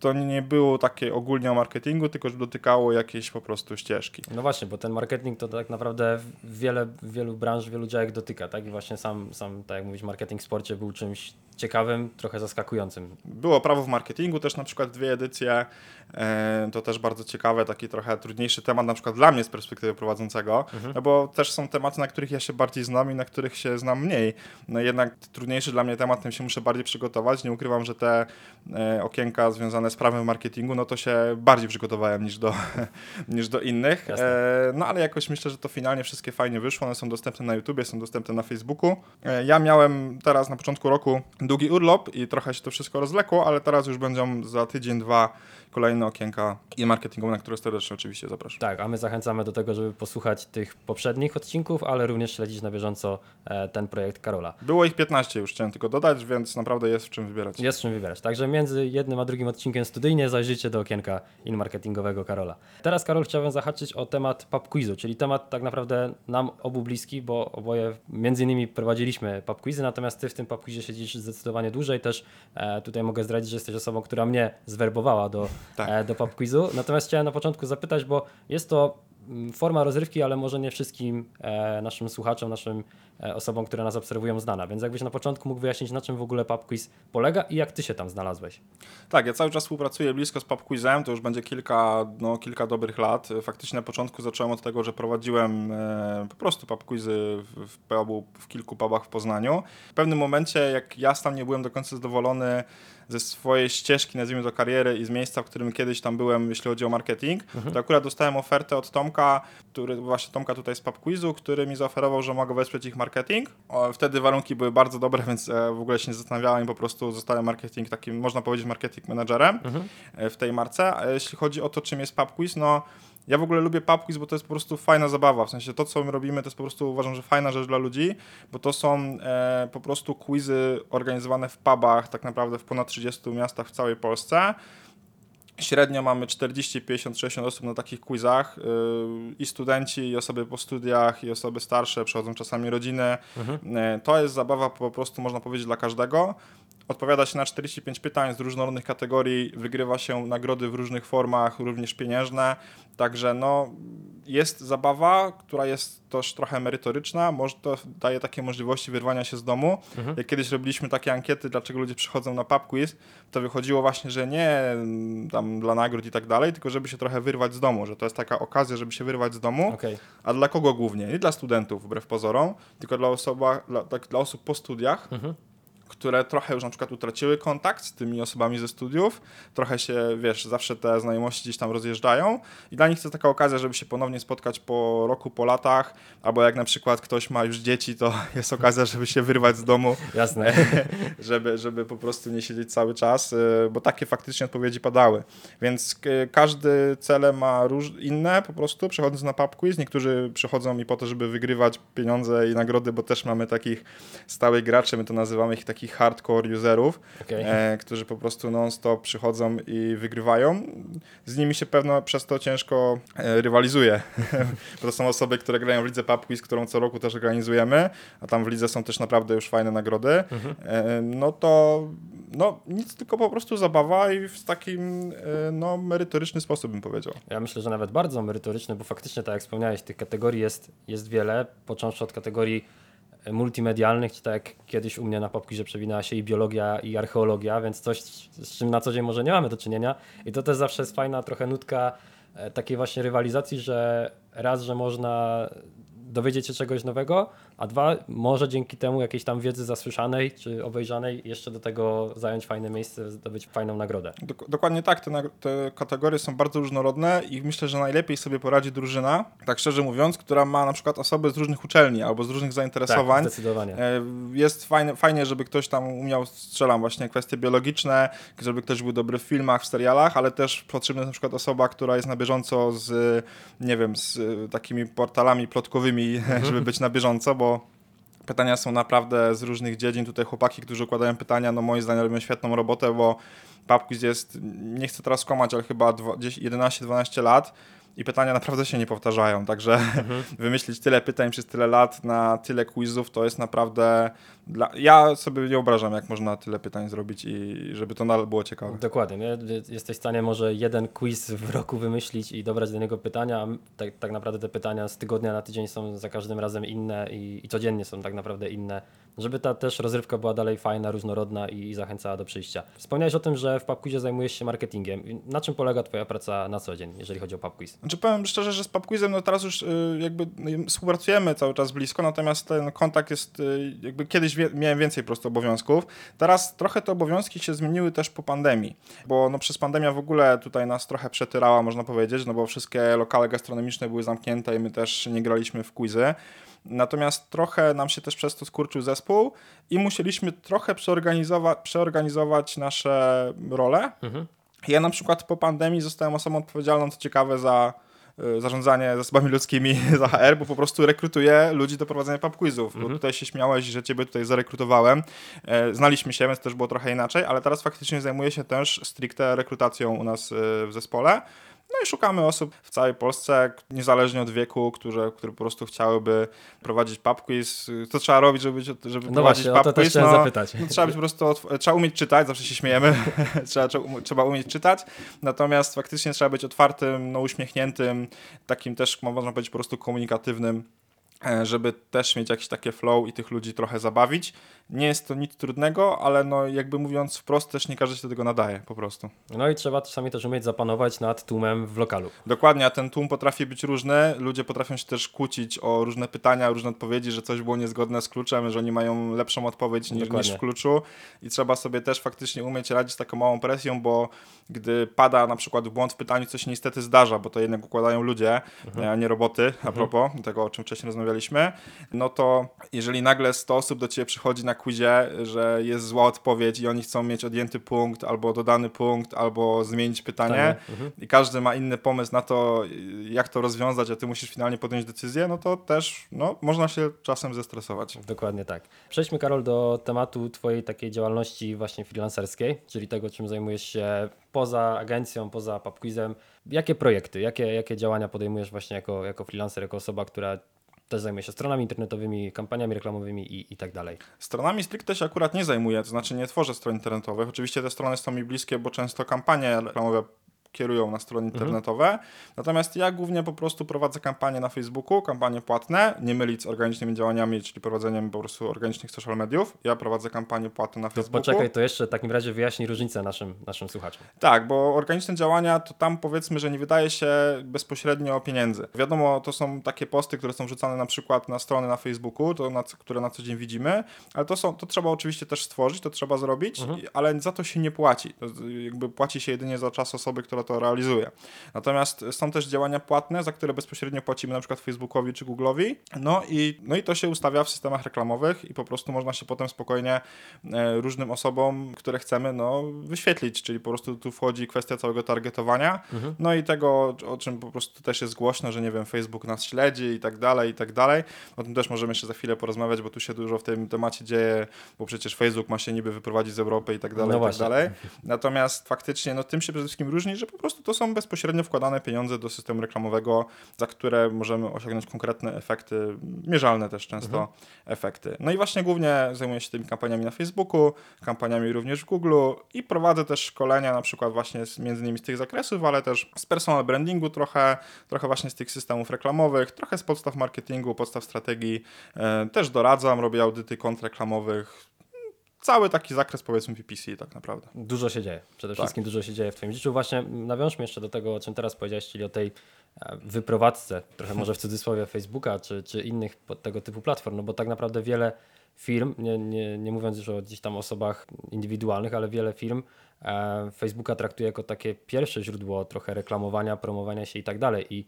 to nie było takie ogólnie o marketingu, tylko żeby dotykało jakiejś po prostu ścieżki. No właśnie, bo ten marketing to tak naprawdę wiele, wielu branż, wielu działek dotyka, tak? I właśnie sam, sam tak jak mówisz, marketing w sporcie był czymś ciekawym, trochę zaskakującym. Było prawo w marketingu też na przykład dwie edycje, e, to też bardzo ciekawe, taki trochę trudniejszy temat na przykład dla mnie z perspektywy prowadzącego, no bo też są tematy, na których ja się bardziej znam i na których się znam mniej. No jednak trudniejszy dla mnie temat, tym się muszę bardziej przygotować. Nie ukrywam, że te e, okienka związane z prawem w marketingu, no to się bardziej przygotowałem niż do, niż do innych. Jasne. E, no ale jakoś myślę, że to finalnie wszystkie fajnie wyszło. One są dostępne na YouTubie, są dostępne na Facebooku. Ja miałem teraz na początku roku długi urlop i trochę się to wszystko rozlekło, ale teraz już będą za tydzień, dwa kolejne okienka i marketingowe, na które serdecznie oczywiście zapraszam. Tak, a my zachęcamy do tego, żeby posłuchać tych poprzednich odcinków, ale również śledzić na bieżąco e, ten projekt Karola. Było ich 15 już, chciałem tylko dodać, więc naprawdę jest w czym wybierać. Jest czym wybierać. Także między jednym a drugim odcinkiem studyjnie zajrzyjcie do okienka in-marketingowego Karola. Teraz, Karol, chciałbym zahaczyć o temat pub quizu, czyli temat tak naprawdę nam obu bliski, bo oboje między innymi prowadziliśmy pub quizy, natomiast ty w tym pub quizie siedzisz zdecydowanie dłużej. Też e, tutaj mogę zdradzić, że jesteś osobą, która mnie zwerbowała do, Tak. e, do pub quizu. Natomiast chciałem na początku zapytać, bo jest to mm, forma rozrywki, ale może nie wszystkim e, naszym słuchaczom, naszym e, osobom, które nas obserwują znana. Więc jakbyś na początku mógł wyjaśnić, na czym w ogóle pub quiz polega i jak ty się tam znalazłeś. Tak, ja cały czas współpracuję blisko z Pub Quizem, to już będzie kilka, no, kilka dobrych lat. Faktycznie na początku zacząłem od tego, że prowadziłem e, po prostu pub quizy w, w, pubu, w kilku pubach w Poznaniu. W pewnym momencie, jak ja sam nie byłem do końca zadowolony ze swojej ścieżki, nazwijmy to kariery i z miejsca, w którym kiedyś tam byłem, jeśli chodzi o marketing, to akurat dostałem ofertę od Tomka, który, właśnie Tomka tutaj z Pub Quizu, który mi zaoferował, że mogę wesprzeć ich marketing. Wtedy warunki były bardzo dobre, więc e, w ogóle się nie zastanawiałem i po prostu zostałem marketing takim, można powiedzieć, marketing menadżerem e, w tej marce. A jeśli chodzi o to, czym jest Pub Quiz, no ja w ogóle lubię pub quiz, bo to jest po prostu fajna zabawa. W sensie to, co my robimy, to jest po prostu uważam, że fajna rzecz dla ludzi, bo to są e, po prostu quizy organizowane w pubach, tak naprawdę w ponad 30 miastach w całej Polsce. Średnio mamy 40, 50, 60 osób na takich quizach. Yy, I studenci, i osoby po studiach, i osoby starsze, przychodzą czasami rodziny. Yy, To jest zabawa po prostu, można powiedzieć, dla każdego. Odpowiada się na 45 pytań z różnorodnych kategorii, wygrywa się nagrody w różnych formach, również pieniężne. Także no, jest zabawa, która jest też trochę merytoryczna, może to daje takie możliwości wyrwania się z domu. Mhm. Jak kiedyś robiliśmy takie ankiety, dlaczego ludzie przychodzą na pub quiz, to wychodziło właśnie, że nie mm, tam dla nagród i tak dalej, tylko żeby się trochę wyrwać z domu, że to jest taka okazja, żeby się wyrwać z domu. Okej. A dla kogo głównie? Nie dla studentów, wbrew pozorom, tylko dla, osoba, dla, tak, dla osób po studiach, Mhm. Które trochę już na przykład utraciły kontakt z tymi osobami ze studiów, trochę się, wiesz, zawsze te znajomości gdzieś tam rozjeżdżają i dla nich to taka okazja, żeby się ponownie spotkać po roku, po latach, albo jak na przykład ktoś ma już dzieci, to jest okazja, żeby się wyrwać z domu, Jasne. żeby, żeby po prostu nie siedzieć cały czas, y, bo takie faktycznie odpowiedzi padały. Więc każdy cele ma róż inne po prostu, przechodząc na pub quiz. Niektórzy przychodzą mi po to, żeby wygrywać pieniądze i nagrody, bo też mamy takich stałych graczy, my to nazywamy ich takich hardcore userów, Okej. e, którzy po prostu non-stop przychodzą i wygrywają. Z nimi się pewno przez to ciężko e, rywalizuje, to są osoby, które grają w lidze pub quiz, którą co roku też organizujemy, a tam w lidze są też naprawdę już fajne nagrody. E, no to no, nic, tylko po prostu zabawa i w takim e, no, merytoryczny sposób bym powiedział. Ja myślę, że nawet bardzo merytoryczny, bo faktycznie, tak jak wspomniałeś, tych kategorii jest, jest wiele, począwszy od kategorii multimedialnych, czy tak jak kiedyś u mnie na popki, że przewinęła się i biologia, i archeologia, więc coś, z czym na co dzień może nie mamy do czynienia. I to też zawsze jest fajna trochę nutka e, takiej właśnie rywalizacji, że raz, że można dowiedzieć się czegoś nowego, a dwa, może dzięki temu jakiejś tam wiedzy zasłyszanej czy obejrzanej jeszcze do tego zająć fajne miejsce, zdobyć fajną nagrodę. Dok- dokładnie tak, te, te kategorie są bardzo różnorodne i myślę, że najlepiej sobie poradzi drużyna, tak szczerze mówiąc, która ma na przykład osoby z różnych uczelni albo z różnych zainteresowań. Tak, zdecydowanie. E, Jest fajne, fajnie, żeby ktoś tam umiał, strzelam właśnie kwestie biologiczne, żeby ktoś był dobry w filmach, w serialach, ale też potrzebna jest na przykład osoba, która jest na bieżąco z, nie wiem, z takimi portalami plotkowymi, żeby być na bieżąco, bo pytania są naprawdę z różnych dziedzin. Tutaj chłopaki, którzy układają pytania, no moim zdaniem robią świetną robotę, bo PubQuiz jest, nie chcę teraz kłamać, ale chyba dwa- gdzieś 11-12 lat i pytania naprawdę się nie powtarzają, także wymyślić tyle pytań przez tyle lat na tyle quizów to jest naprawdę... Dla... Ja sobie nie wyobrażam, jak można tyle pytań zrobić i żeby to nadal było ciekawe. Dokładnie. Nie? Jesteś w stanie może jeden quiz w roku wymyślić i dobrać do niego pytania, tak, tak naprawdę te pytania z tygodnia na tydzień są za każdym razem inne i, i codziennie są tak naprawdę inne, żeby ta też rozrywka była dalej fajna, różnorodna i, i zachęcała do przyjścia. Wspomniałeś o tym, że w PubQuizie zajmujesz się marketingiem. Na czym polega Twoja praca na co dzień, jeżeli chodzi o PubQuiz? Znaczy powiem szczerze, że z PubQuizem no teraz już y, jakby y, współpracujemy cały czas blisko, natomiast ten kontakt jest y, jakby kiedyś miałem więcej po prostu obowiązków. Teraz trochę te obowiązki się zmieniły też po pandemii, bo no przez pandemia w ogóle tutaj nas trochę przetyrała, można powiedzieć, no bo wszystkie lokale gastronomiczne były zamknięte i my też nie graliśmy w quizy. Natomiast trochę nam się też przez to skurczył zespół i musieliśmy trochę przeorganizować, przeorganizować nasze role. Ja na przykład po pandemii zostałem osobą odpowiedzialną, co ciekawe, za zarządzanie zasobami ludzkimi za HR, bo po prostu rekrutuję ludzi do prowadzenia pub quizów, bo tutaj się śmiałeś, że ciebie tutaj zarekrutowałem. E, Znaliśmy się, więc też było trochę inaczej, ale teraz faktycznie zajmuję się też stricte rekrutacją u nas y, w zespole. No i szukamy osób w całej Polsce, niezależnie od wieku, które, które po prostu chciałyby prowadzić pub quiz. Co trzeba robić, żeby, żeby No prowadzić właśnie, pub quiz? No, zapytać. no, trzeba być po prostu, trzeba umieć czytać, zawsze się śmiejemy, trzeba, trzeba um- umieć czytać, natomiast faktycznie trzeba być otwartym, no, uśmiechniętym, takim też, można powiedzieć, po prostu komunikatywnym, żeby też mieć jakieś takie flow i tych ludzi trochę zabawić. Nie jest to nic trudnego, ale no jakby mówiąc wprost, też nie każdy się do tego nadaje, po prostu. No i trzeba czasami też umieć zapanować nad tłumem w lokalu. Dokładnie, a ten tłum potrafi być różny. Ludzie potrafią się też kłócić o różne pytania, różne odpowiedzi, że coś było niezgodne z kluczem, że oni mają lepszą odpowiedź niż, Dokładnie. niż w kluczu. I trzeba sobie też faktycznie umieć radzić z taką małą presją, bo gdy pada na przykład błąd w pytaniu, coś niestety zdarza, bo to jednak układają ludzie, a nie roboty, a propos tego, o czym wcześniej rozmawialiśmy, no to jeżeli nagle 100 osób do ciebie przychodzi na quizie, że jest zła odpowiedź i oni chcą mieć odjęty punkt, albo dodany punkt, albo zmienić pytanie, Pytanie, mhm. i każdy ma inny pomysł na to, jak to rozwiązać, a ty musisz finalnie podjąć decyzję, no to też no, można się czasem zestresować. Dokładnie tak. Przejdźmy, Karol, do tematu Twojej takiej działalności właśnie freelancerskiej, czyli tego, czym zajmujesz się poza agencją, poza PubQuizem. Jakie projekty, jakie, jakie działania podejmujesz właśnie jako, jako freelancer, jako osoba, która też zajmuje się stronami internetowymi, kampaniami reklamowymi i, i tak dalej. Stronami stricte się akurat nie zajmuję, to znaczy nie tworzę stron internetowych. Oczywiście te strony są mi bliskie, bo często kampanie reklamowe kierują na strony internetowe. Natomiast ja głównie po prostu prowadzę kampanie na Facebooku, kampanie płatne, nie mylić z organicznymi działaniami, czyli prowadzeniem po prostu organicznych social mediów. Ja prowadzę kampanie płatne na To Facebooku. poczekaj, to jeszcze w takim razie wyjaśnij różnicę naszym, naszym słuchaczom. Tak, bo organiczne działania to tam powiedzmy, że nie wydaje się bezpośrednio pieniędzy. Wiadomo, to są takie posty, które są wrzucane na przykład na strony na Facebooku, to na, które na co dzień widzimy, ale to, są, to trzeba oczywiście też stworzyć, to trzeba zrobić, i- ale za to się nie płaci. Jakby płaci się jedynie za czas osoby, która to realizuje. Natomiast są też działania płatne, za które bezpośrednio płacimy na przykład Facebookowi czy Google'owi, no i, no i to się ustawia w systemach reklamowych i po prostu można się potem spokojnie e, różnym osobom, które chcemy, no, wyświetlić, czyli po prostu tu wchodzi kwestia całego targetowania, no i tego, o czym po prostu też jest głośno, że nie wiem, Facebook nas śledzi i tak dalej, i tak dalej. O tym też możemy jeszcze za chwilę porozmawiać, bo tu się dużo w tym temacie dzieje, bo przecież Facebook ma się niby wyprowadzić z Europy i tak dalej, No i tak dalej. Natomiast faktycznie, no tym się przede wszystkim różni, że po prostu to są bezpośrednio wkładane pieniądze do systemu reklamowego, za które możemy osiągnąć konkretne efekty, mierzalne też często efekty. No i właśnie głównie zajmuję się tymi kampaniami na Facebooku, kampaniami również w Google i prowadzę też szkolenia na przykład właśnie z, między innymi z tych zakresów, ale też z personal brandingu trochę, trochę właśnie z tych systemów reklamowych, trochę z podstaw marketingu, podstaw strategii. E, też doradzam, robię audyty kont reklamowych. Cały taki zakres powiedzmy PPC tak naprawdę. Dużo się dzieje. Przede Tak. wszystkim dużo się dzieje w Twoim życiu. Właśnie nawiążmy jeszcze do tego, o czym teraz powiedziałeś, czyli o tej e, wyprowadzce, trochę może w cudzysłowie Facebooka czy, czy innych tego typu platform, no bo tak naprawdę wiele firm, nie, nie, nie mówiąc już o gdzieś tam osobach indywidualnych, ale wiele firm e, Facebooka traktuje jako takie pierwsze źródło trochę reklamowania, promowania się i tak dalej. I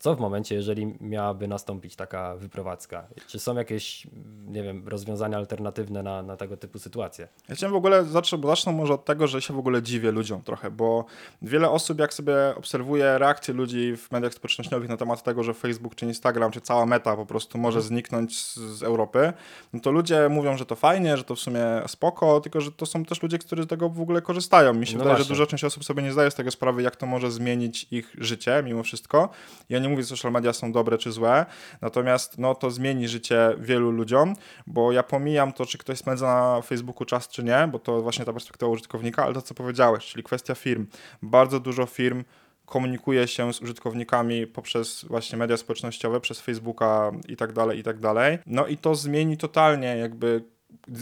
co w momencie, jeżeli miałaby nastąpić taka wyprowadzka? Czy są jakieś, nie wiem, rozwiązania alternatywne na, na tego typu sytuacje? Ja chciałem w ogóle, zacznę, bo zacznę może od tego, że się w ogóle dziwię ludziom trochę, bo wiele osób, jak sobie obserwuje reakcje ludzi w mediach społecznościowych na temat tego, że Facebook czy Instagram, czy cała meta po prostu może zniknąć z, z Europy, no to ludzie mówią, że to fajnie, że to w sumie spoko, tylko że to są też ludzie, którzy z tego w ogóle korzystają. Mi się No wydaje, właśnie. że duża część osób sobie nie zdaje z tego sprawy, jak to może zmienić ich życie mimo wszystko. Ja nie mówię, że social media są dobre czy złe, natomiast no, to zmieni życie wielu ludziom, bo ja pomijam to, czy ktoś spędza na Facebooku czas, czy nie, bo to właśnie ta perspektywa użytkownika, ale to, co powiedziałeś, czyli kwestia firm. Bardzo dużo firm komunikuje się z użytkownikami poprzez właśnie media społecznościowe, przez Facebooka i tak dalej, i tak dalej. No i to zmieni totalnie jakby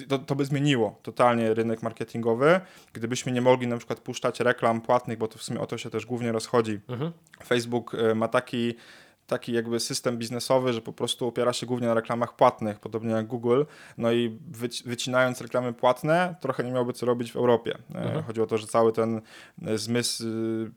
to, to by zmieniło totalnie rynek marketingowy, gdybyśmy nie mogli na przykład puszczać reklam płatnych, bo to w sumie o to się też głównie rozchodzi. Facebook e, ma taki taki jakby system biznesowy, że po prostu opiera się głównie na reklamach płatnych, podobnie jak Google. No i wyci- wycinając reklamy płatne, trochę nie miałby co robić w Europie. E, Chodzi o to, że cały ten e, zmysł, y,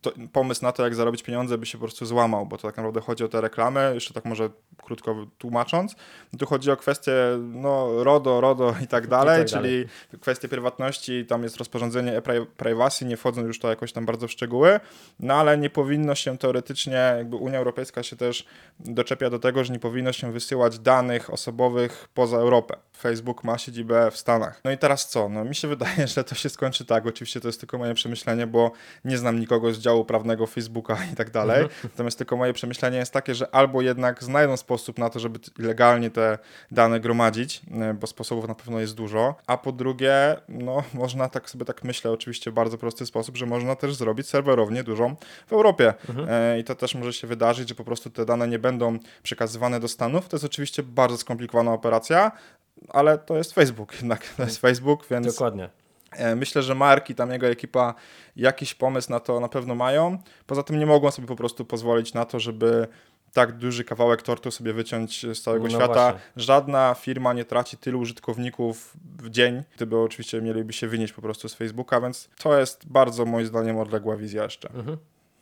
to, pomysł na to, jak zarobić pieniądze, by się po prostu złamał, bo to tak naprawdę chodzi o te reklamy, jeszcze tak może krótko tłumacząc. Tu chodzi o kwestie no, RODO, RODO i tak dalej, tak dalej. czyli kwestie prywatności, tam jest rozporządzenie e-privacy, nie wchodząc już to jakoś tam bardzo w szczegóły, no ale nie powinno się teoretycznie, jakby Unia Europejska się też doczepia do tego, że nie powinno się wysyłać danych osobowych poza Europę. Facebook ma siedzibę w Stanach. No i teraz co? No mi się wydaje, że to się skończy tak, oczywiście to jest tylko moje przemyślenie, bo nie znam nikogo z działu prawnego Facebooka i tak dalej, natomiast tylko moje przemyślenie jest takie, że albo jednak znajdą sposób na to, żeby legalnie te dane gromadzić, e, bo sposobów na pewno jest dużo, a po drugie, no można tak sobie tak myślę, oczywiście w bardzo prosty sposób, że można też zrobić serwerownię dużą w Europie E, i to też może się wydarzyć, że po prostu te dane nie będą przekazywane do Stanów. To jest oczywiście bardzo skomplikowana operacja, ale to jest Facebook jednak, to jest Facebook, więc Dokładnie. E, Myślę, że Mark i tam jego ekipa jakiś pomysł na to na pewno mają. Poza tym nie mogą sobie po prostu pozwolić na to, żeby tak duży kawałek tortu sobie wyciąć z całego No świata. właśnie. Żadna firma nie traci tylu użytkowników w dzień, gdyby oczywiście mieliby się wynieść po prostu z Facebooka, więc to jest bardzo moim zdaniem odległa wizja jeszcze. Mhm.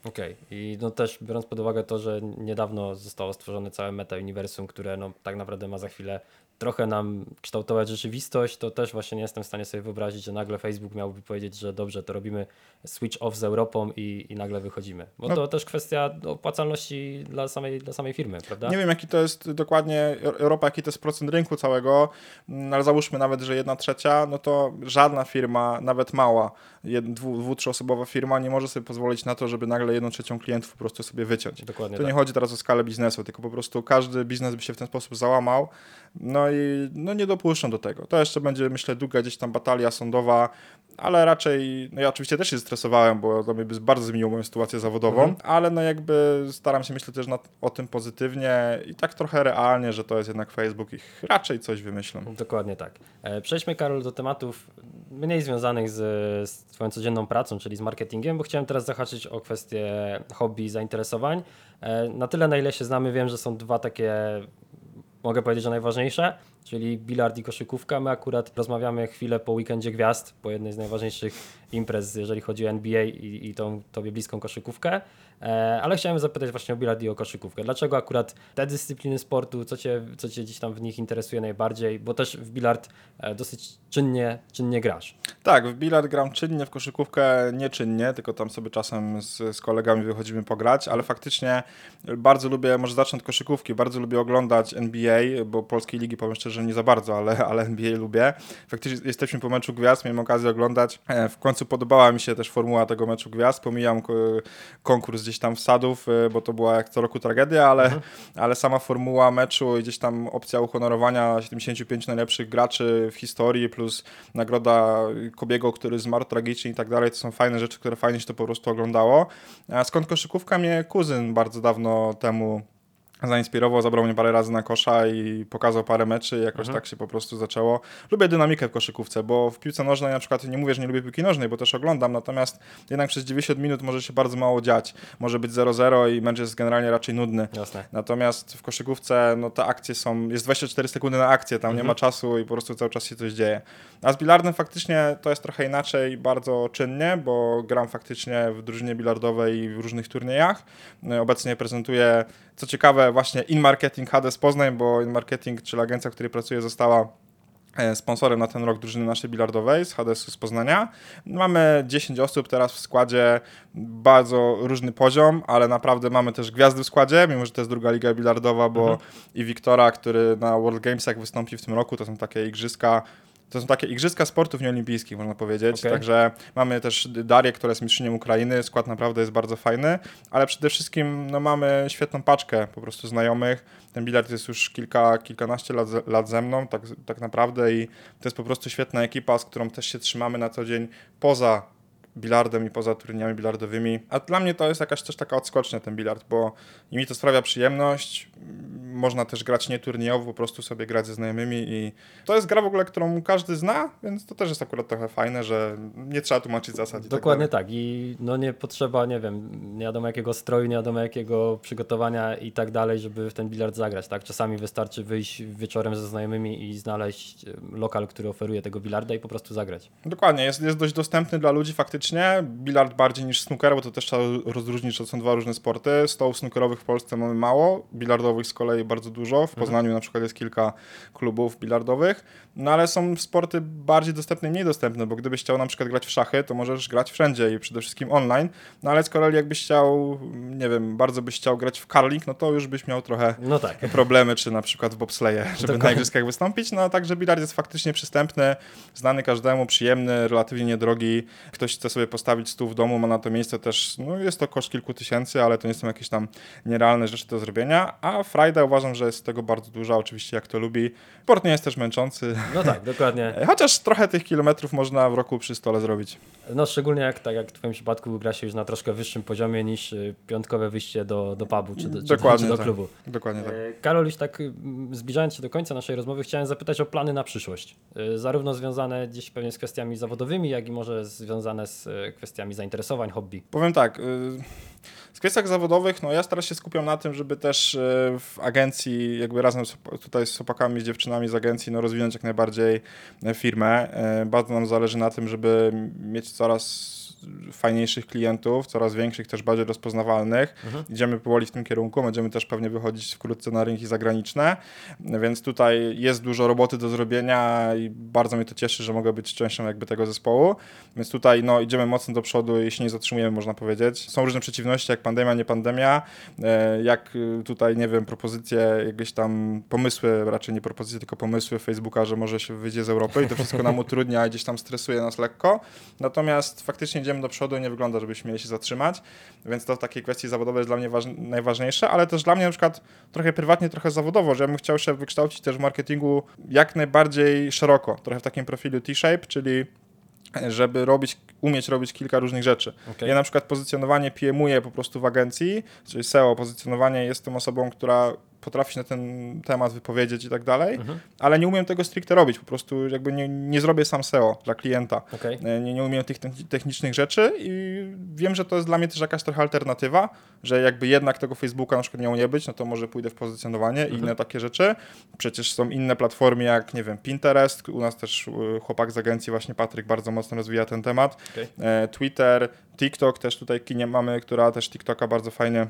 Okej. I no też biorąc pod uwagę to, że niedawno zostało stworzone całe meta-uniwersum, które no tak naprawdę ma za chwilę trochę nam kształtować rzeczywistość, to też właśnie nie jestem w stanie sobie wyobrazić, że nagle Facebook miałby powiedzieć, że dobrze, to robimy switch off z Europą i, i nagle wychodzimy. Bo No. to też kwestia opłacalności dla samej, dla samej firmy, prawda? Nie wiem, jaki to jest dokładnie Europa, jaki to jest procent rynku całego, mm, ale załóżmy nawet, że jedna trzecia, no to żadna firma, nawet mała, jed, dwu, dwu, trzyosobowa firma nie może sobie pozwolić na to, żeby nagle jedną trzecią klientów po prostu sobie wyciąć. Dokładnie Tu tak. nie chodzi teraz o skalę biznesu, tylko po prostu każdy biznes by się w ten sposób załamał, no i no nie dopuszczą do tego. To jeszcze będzie, myślę, długa gdzieś tam batalia sądowa, ale raczej, no ja oczywiście też się stresowałem, bo to by bardzo zmieniło moją sytuację zawodową, Mhm. ale no jakby staram się myśleć też na, o tym pozytywnie i tak trochę realnie, że to jest jednak Facebook i raczej coś wymyślą. Dokładnie tak. E, Przejdźmy, Karol, do tematów mniej związanych z, z Twoją codzienną pracą, czyli z marketingiem, bo chciałem teraz zahaczyć o kwestie hobby i zainteresowań. E, Na tyle, na ile się znamy, wiem, że są dwa takie, mogę powiedzieć, że najważniejsze, czyli bilard i koszykówka. My akurat rozmawiamy chwilę po weekendzie gwiazd, po jednej z najważniejszych imprez, jeżeli chodzi o NBA i, i tą tobie bliską koszykówkę. E, Ale chciałem zapytać właśnie o bilard i o koszykówkę. Dlaczego akurat te dyscypliny sportu, co cię, co cię gdzieś tam w nich interesuje najbardziej? Bo też w bilard e, dosyć czynnie, czynnie grasz. Tak, w bilard gram czynnie, w koszykówkę nieczynnie, tylko tam sobie czasem z, z kolegami wychodzimy pograć, ale faktycznie bardzo lubię, może zacznę od koszykówki, bardzo lubię oglądać NBA, bo polskiej ligi powiem szczerze nie za bardzo, ale, ale NBA lubię. Faktycznie jesteśmy po meczu gwiazd, miałem okazję oglądać. E, W końcu podobała mi się też formuła tego meczu gwiazd, pomijam ko- konkurs gdzieś tam wsadów, e, bo to była jak co roku tragedia, ale, ale sama formuła meczu i gdzieś tam opcja uhonorowania 75 najlepszych graczy w historii plus nagroda Kobiego, który zmarł tragicznie i tak dalej, to są fajne rzeczy, które fajnie się to po prostu oglądało. A skąd koszykówka mnie kuzyn bardzo dawno temu zainspirował, zabrał mnie parę razy na kosza i pokazał parę meczy i jakoś tak się po prostu zaczęło. Lubię dynamikę w koszykówce, bo w piłce nożnej na przykład nie mówię, że nie lubię piłki nożnej, bo też oglądam, natomiast jednak przez 90 minut może się bardzo mało dziać. Może być 0-0 i mecz jest generalnie raczej nudny. Jasne. Natomiast w koszykówce no, te akcje są, jest 24 sekundy na akcję, tam nie ma czasu i po prostu cały czas się coś dzieje. A z bilardem faktycznie to jest trochę inaczej, bardzo czynnie, bo gram faktycznie w drużynie bilardowej i w różnych turniejach. Obecnie prezentuję, co ciekawe, właśnie In Marketing Hades Poznań, bo In Marketing, czyli agencja, w której pracuję, została e, sponsorem na ten rok drużyny naszej bilardowej z Hadesu z Poznania. Mamy 10 osób teraz w składzie, bardzo różny poziom, ale naprawdę mamy też gwiazdy w składzie, mimo że to jest druga liga bilardowa, bo i Wiktora, który na World Gamesach wystąpi w tym roku, to są takie igrzyska to są takie igrzyska sportów nieolimpijskich, można powiedzieć. Okej. Także mamy też Darię, która jest mistrzynią Ukrainy. Skład naprawdę jest bardzo fajny, ale przede wszystkim no, mamy świetną paczkę po prostu znajomych. Ten bilard jest już kilka, kilkanaście lat, ze- lat ze mną, tak, tak naprawdę, i to jest po prostu świetna ekipa, z którą też się trzymamy na co dzień poza bilardem i poza turniejami bilardowymi. A dla mnie to jest jakaś też taka odskocznia ten bilard, bo i mi to sprawia przyjemność. Można też grać nieturniejowo, po prostu sobie grać ze znajomymi i to jest gra w ogóle, którą każdy zna, więc to też jest akurat trochę fajne, że nie trzeba tłumaczyć zasad. i tak Dokładnie dalej. tak. I no nie potrzeba, nie wiem, nie wiadomo jakiego stroju, nie wiadomo jakiego przygotowania i tak dalej, żeby w ten bilard zagrać. Tak? Czasami wystarczy wyjść wieczorem ze znajomymi i znaleźć lokal, który oferuje tego bilarda i po prostu zagrać. Dokładnie, jest, jest dość dostępny dla ludzi faktycznie. Bilard bardziej niż snooker, bo to też trzeba rozróżnić, że są dwa różne sporty. Stołów snookerowych w Polsce mamy mało, bilardowych z kolei bardzo dużo. W Poznaniu na przykład jest kilka klubów bilardowych, no ale są sporty bardziej dostępne i mniej dostępne, bo gdybyś chciał na przykład grać w szachy, to możesz grać wszędzie i przede wszystkim online. No ale z kolei jakbyś chciał, nie wiem, bardzo byś chciał grać w curling, no to już byś miał trochę No tak. problemy, czy na przykład w bobsleje, żeby Dokładnie. na igrzyskach wystąpić. No także bilard jest faktycznie przystępny, znany każdemu, przyjemny, relatywnie niedrogi. Ktoś chce sobie postawić stół w domu, ma na to miejsce też, no jest to koszt kilku tysięcy, ale to nie są jakieś tam nierealne rzeczy do zrobienia. A Friday uważam, że jest tego bardzo duża, oczywiście jak to lubi. Sport nie jest też męczący, No tak, dokładnie. chociaż trochę tych kilometrów można w roku przy stole zrobić. No szczególnie jak, tak jak w Twoim przypadku gra się już na troszkę wyższym poziomie niż y, piątkowe wyjście do, do pubu czy do, czy, do- Dokładnie czy do tak. klubu. Dokładnie tak. E, Karol, już tak zbliżając się do końca naszej rozmowy, chciałem zapytać o plany na przyszłość. E, Zarówno związane gdzieś pewnie z kwestiami zawodowymi, jak i może związane z e, kwestiami zainteresowań, hobby. Powiem tak. Kwestiach zawodowych, no ja teraz się skupiam na tym, żeby też y, w agencji, jakby razem tutaj z chłopakami, z dziewczynami z agencji, no rozwinąć jak najbardziej e, firmę. E, Bardzo nam zależy na tym, żeby mieć coraz fajniejszych klientów, coraz większych, też bardziej rozpoznawalnych. Idziemy powoli w tym kierunku, będziemy też pewnie wychodzić wkrótce na rynki zagraniczne, więc tutaj jest dużo roboty do zrobienia i bardzo mnie to cieszy, że mogę być częścią jakby tego zespołu, więc tutaj no, idziemy mocno do przodu i się nie zatrzymujemy, można powiedzieć. Są różne przeciwności, jak pandemia pandemia, nie pandemia, e, jak y, tutaj, nie wiem, propozycje, jakieś tam pomysły, raczej nie propozycje, tylko pomysły Facebooka, że może się wyjdzie z Europy i to wszystko nam utrudnia i gdzieś tam stresuje nas lekko. Natomiast faktycznie idziemy do przodu i nie wygląda, żebyśmy mieli się zatrzymać, więc to w takiej kwestii zawodowej jest dla mnie waż- najważniejsze, ale też dla mnie na przykład trochę prywatnie, trochę zawodowo, że ja bym chciał się wykształcić też w marketingu jak najbardziej szeroko, trochę w takim profilu T-shape, czyli żeby robić, umieć robić kilka różnych rzeczy. Okej. Ja na przykład pozycjonowanie PMuję po prostu w agencji, czyli SEO, pozycjonowanie jestem osobą, która potrafi się na ten temat wypowiedzieć i tak dalej, Mhm. ale nie umiem tego stricte robić, po prostu jakby nie, nie zrobię sam SEO dla klienta. Okej. E, Nie, nie umiem tych techni- technicznych rzeczy i wiem, że to jest dla mnie też jakaś trochę alternatywa, że jakby jednak tego Facebooka na przykład miało nie być, no to może pójdę w pozycjonowanie i Mhm. inne takie rzeczy. Przecież są inne platformy jak, nie wiem, Pinterest, u nas też y, chłopak z agencji właśnie Patryk bardzo mocno rozwija ten temat. Okej. E, Twitter, TikTok też tutaj kinie mamy, która też TikToka bardzo fajnie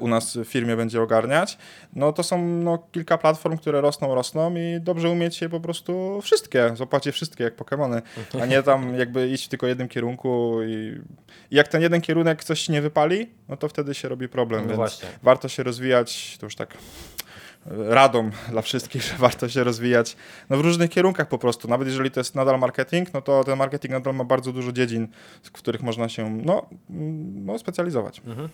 u nas w firmie będzie ogarniać. No to są no, kilka platform, które rosną, rosną i dobrze umieć je po prostu wszystkie, złapać je wszystkie jak Pokemony, a nie tam jakby iść w tylko jednym kierunku i, i jak ten jeden kierunek coś nie wypali, no to wtedy się robi problem, No więc właśnie. warto się rozwijać, to już tak radą dla wszystkich, że warto się rozwijać no, w różnych kierunkach po prostu. Nawet jeżeli to jest nadal marketing, no to ten marketing nadal ma bardzo dużo dziedzin, w których można się no, mm, no, specjalizować. Mhm.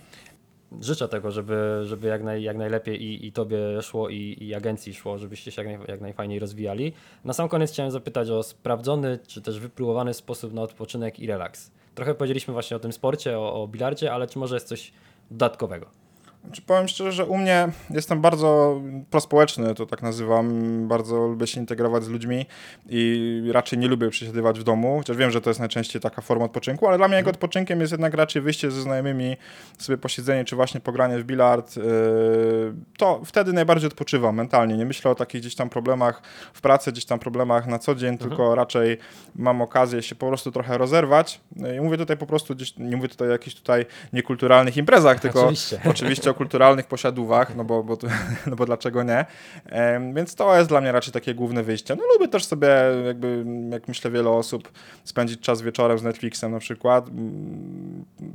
Życzę tego, żeby, żeby jak, naj, jak najlepiej i, i tobie szło, i, i agencji szło, żebyście się jak, naj, jak najfajniej rozwijali. Na sam koniec chciałem zapytać o sprawdzony, czy też wypróbowany sposób na odpoczynek i relaks. Trochę powiedzieliśmy właśnie o tym sporcie, o, o bilardzie, ale czy może jest coś dodatkowego? Znaczy, powiem szczerze, że u mnie jestem bardzo prospołeczny, to tak nazywam. Bardzo lubię się integrować z ludźmi i raczej nie lubię przesiedywać w domu, chociaż wiem, że to jest najczęściej taka forma odpoczynku, ale dla mnie jego odpoczynkiem jest jednak raczej wyjście ze znajomymi, sobie posiedzenie czy właśnie pogranie w bilard. Yy, To wtedy najbardziej odpoczywam mentalnie. Nie myślę o takich gdzieś tam problemach w pracy, gdzieś tam problemach na co dzień, tylko raczej mam okazję się po prostu trochę rozerwać. I mówię tutaj po prostu gdzieś, nie mówię tutaj o jakichś tutaj niekulturalnych imprezach, tylko Oczywiście. Oczywiście o kulturalnych posiadówach, no bo, bo, no bo dlaczego nie. Więc to jest dla mnie raczej takie główne wyjście. No lubię też sobie, jakby, jak myślę wiele osób, spędzić czas wieczorem z Netflixem na przykład.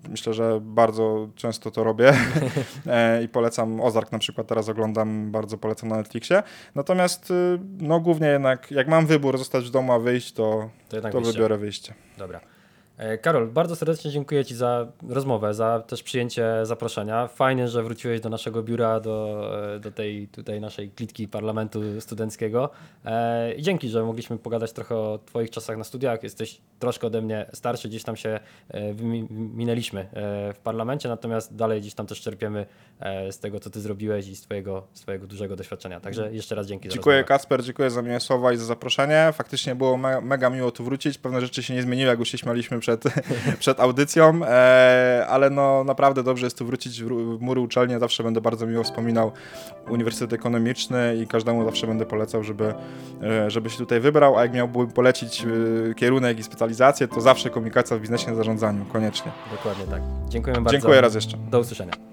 Myślę, że bardzo często to robię E, i polecam Ozark na przykład, teraz oglądam, bardzo polecam na Netflixie. Natomiast y, no głównie jednak, jak mam wybór zostać w domu, a wyjść, to, To to wybiorę wyjście. Dobra. E, Karol, bardzo serdecznie dziękuję Ci za rozmowę, za też przyjęcie zaproszenia. Fajnie, że wróciłeś do naszego biura, do, e, do tej tutaj naszej klitki parlamentu studenckiego. E, I dzięki, że mogliśmy pogadać trochę o Twoich czasach na studiach. Jesteś troszkę ode mnie starszy, gdzieś tam się minęliśmy w parlamencie, natomiast dalej gdzieś tam też czerpiemy z tego, co Ty zrobiłeś i z Twojego, z twojego dużego doświadczenia. Także jeszcze raz dzięki Dziękuję za. Kacper, dziękuję za miłe słowa i za zaproszenie. Faktycznie było me mega miło tu wrócić. Pewne rzeczy się nie zmieniły, jak już się śmialiśmy przed, przed audycją, e, ale no naprawdę dobrze jest tu wrócić w, mury uczelni. Zawsze będę bardzo miło wspominał Uniwersytet Ekonomiczny i każdemu zawsze będę polecał, żeby, e, żeby się tutaj wybrał, a jak miałbym polecić e, kierunek i specjalizację, to zawsze komunikacja w biznesie zarządzaniu, koniecznie. Dokładnie tak. Dziękujemy bardzo. Dziękuję raz jeszcze. Do usłyszenia.